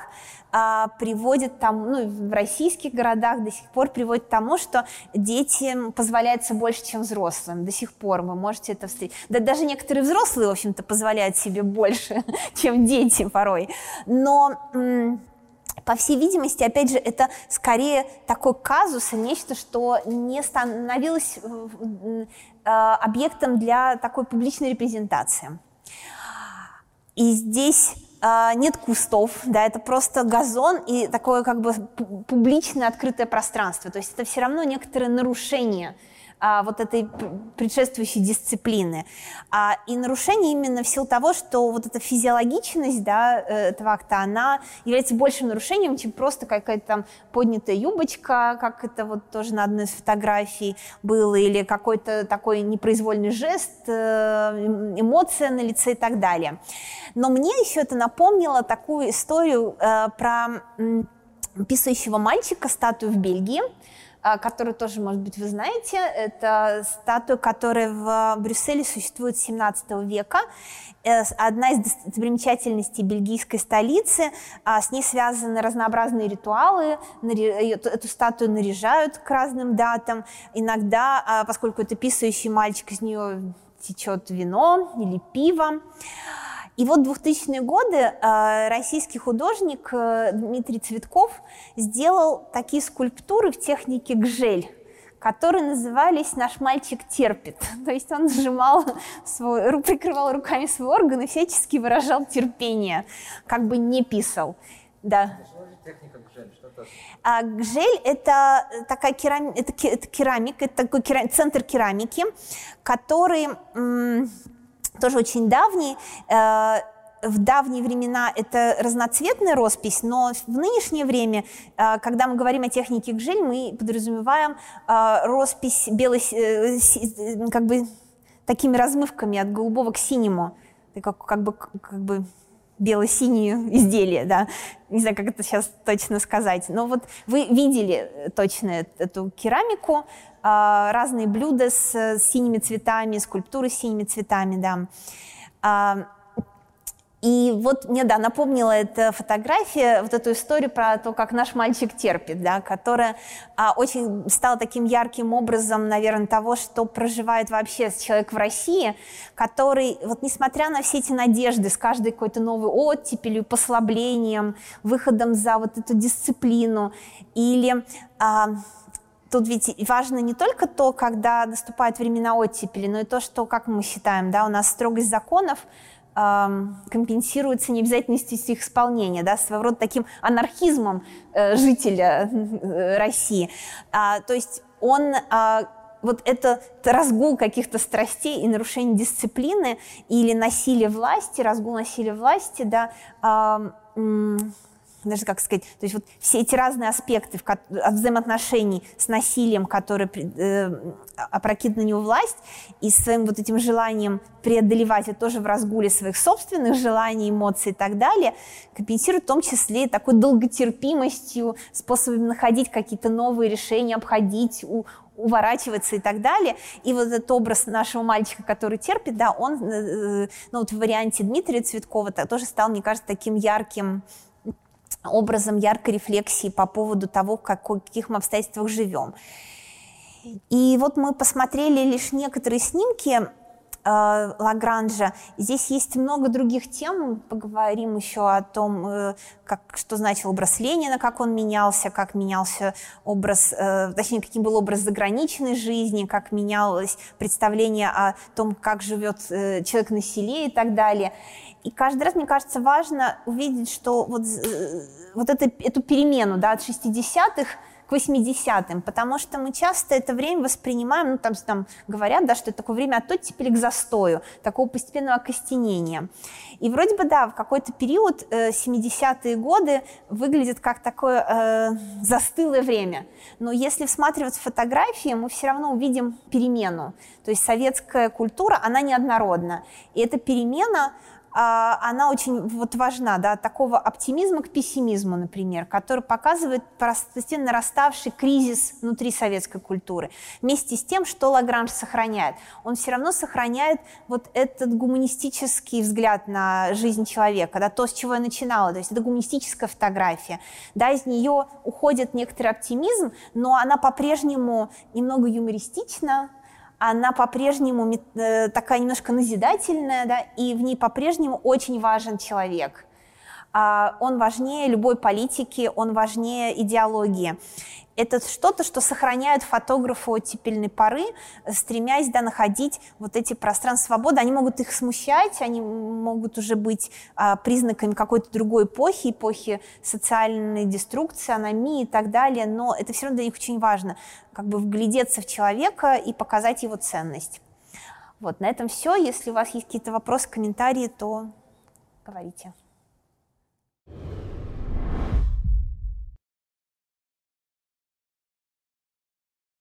а, приводит там, ну, в российских городах до сих пор приводит к тому, что детям позволяется больше, чем взрослым. До сих пор вы можете это встретить. Да даже некоторые взрослые, в общем-то, позволяют себе больше, <laughs> чем дети порой. Но по всей видимости, опять же, это скорее такой казус, нечто, что не становилось э, объектом для такой публичной репрезентации. И здесь нет кустов, да, это просто газон и такое как бы публичное открытое пространство. То есть это все равно некоторое нарушение а, вот этой предшествующей дисциплины. А, и нарушение именно в силу того, что вот эта физиологичность да, э, этого акта, она является большим нарушением, чем просто какая-то там поднятая юбочка, как это вот тоже на одной из фотографий было, или какой-то такой непроизвольный жест, э, эмоция на лице и так далее. Но мне еще это напомнило такую историю э, про писающего мальчика, статую в Бельгии, которую тоже, может быть, вы знаете. Это статуя, которая в Брюсселе существует с 17 века. Э, одна из достопримечательностей бельгийской столицы. А, с ней связаны разнообразные ритуалы. Эту статую наряжают к разным датам. Иногда, а, поскольку это писающий мальчик, из нее течет вино или пиво. И вот в 2000-е годы э, российский художник э, Дмитрий Цветков сделал такие скульптуры в технике гжель которые назывались «Наш мальчик терпит». <laughs> То есть он сжимал, свой, прикрывал руками свой орган и всячески выражал терпение, как бы не писал. Да. А, гжель – это такая керам... это, керамика, это такой керам... центр керамики, который тоже очень давний. Э, в давние времена это разноцветная роспись, но в нынешнее время, э, когда мы говорим о технике гжель, мы подразумеваем э, роспись белой, как бы такими размывками от голубого к синему, как, как бы, как бы бело-синие изделия, да, не знаю, как это сейчас точно сказать, но вот вы видели точно эту керамику, а, разные блюда с синими цветами, скульптуры с синими цветами, да. И вот мне, да, напомнила эта фотография, вот эту историю про то, как наш мальчик терпит, да, которая а, очень стала таким ярким образом, наверное, того, что проживает вообще человек в России, который, вот несмотря на все эти надежды с каждой какой-то новой оттепелью, послаблением, выходом за вот эту дисциплину или... А, тут ведь важно не только то, когда наступают времена оттепели, но и то, что, как мы считаем, да, у нас строгость законов компенсируется необязательностью их исполнения, да, своего рода таким анархизмом э, жителя э, России. А, то есть он... Э, вот это разгул каких-то страстей и нарушение дисциплины или насилие власти, разгул насилия власти, да, даже как сказать, то есть вот все эти разные аспекты в, от взаимоотношений с насилием, которые э, опрокидывает на него власть, и своим вот этим желанием преодолевать это тоже в разгуле своих собственных желаний, эмоций и так далее, компенсирует в том числе такой долготерпимостью, способами находить какие-то новые решения, обходить, у, уворачиваться и так далее. И вот этот образ нашего мальчика, который терпит, да, он, э, э, ну вот в варианте Дмитрия Цветкова тоже стал, мне кажется, таким ярким образом яркой рефлексии по поводу того, в каких мы обстоятельствах живем. И вот мы посмотрели лишь некоторые снимки э, Лагранжа. Здесь есть много других тем. Поговорим еще о том, э, как, что значил образ Ленина, как он менялся, как менялся образ, э, точнее, каким был образ заграничной жизни, как менялось представление о том, как живет э, человек на селе и так далее. И каждый раз, мне кажется, важно увидеть, что вот, вот это, эту перемену да, от 60-х к 80-м, потому что мы часто это время воспринимаем, ну, там, там говорят, да, что это такое время от оттепели к застою, такого постепенного окостенения. И вроде бы, да, в какой-то период, э, 70-е годы, выглядит как такое э, застылое время. Но если всматриваться в фотографии, мы все равно увидим перемену. То есть советская культура, она неоднородна. И эта перемена она очень вот важна, да, такого оптимизма к пессимизму, например, который показывает постепенно нараставший кризис внутри советской культуры. Вместе с тем, что Лагранж сохраняет. Он все равно сохраняет вот этот гуманистический взгляд на жизнь человека, да, то, с чего я начинала, то есть это гуманистическая фотография. Да, из нее уходит некоторый оптимизм, но она по-прежнему немного юмористична, она по-прежнему э, такая немножко назидательная, да, и в ней по-прежнему очень важен человек. А, он важнее любой политики, он важнее идеологии это что-то, что сохраняет фотографу оттепельной поры, стремясь да, находить вот эти пространства свободы. Они могут их смущать, они могут уже быть а, признаками какой-то другой эпохи, эпохи социальной деструкции, аномии и так далее, но это все равно для них очень важно, как бы вглядеться в человека и показать его ценность. Вот, на этом все. Если у вас есть какие-то вопросы, комментарии, то говорите.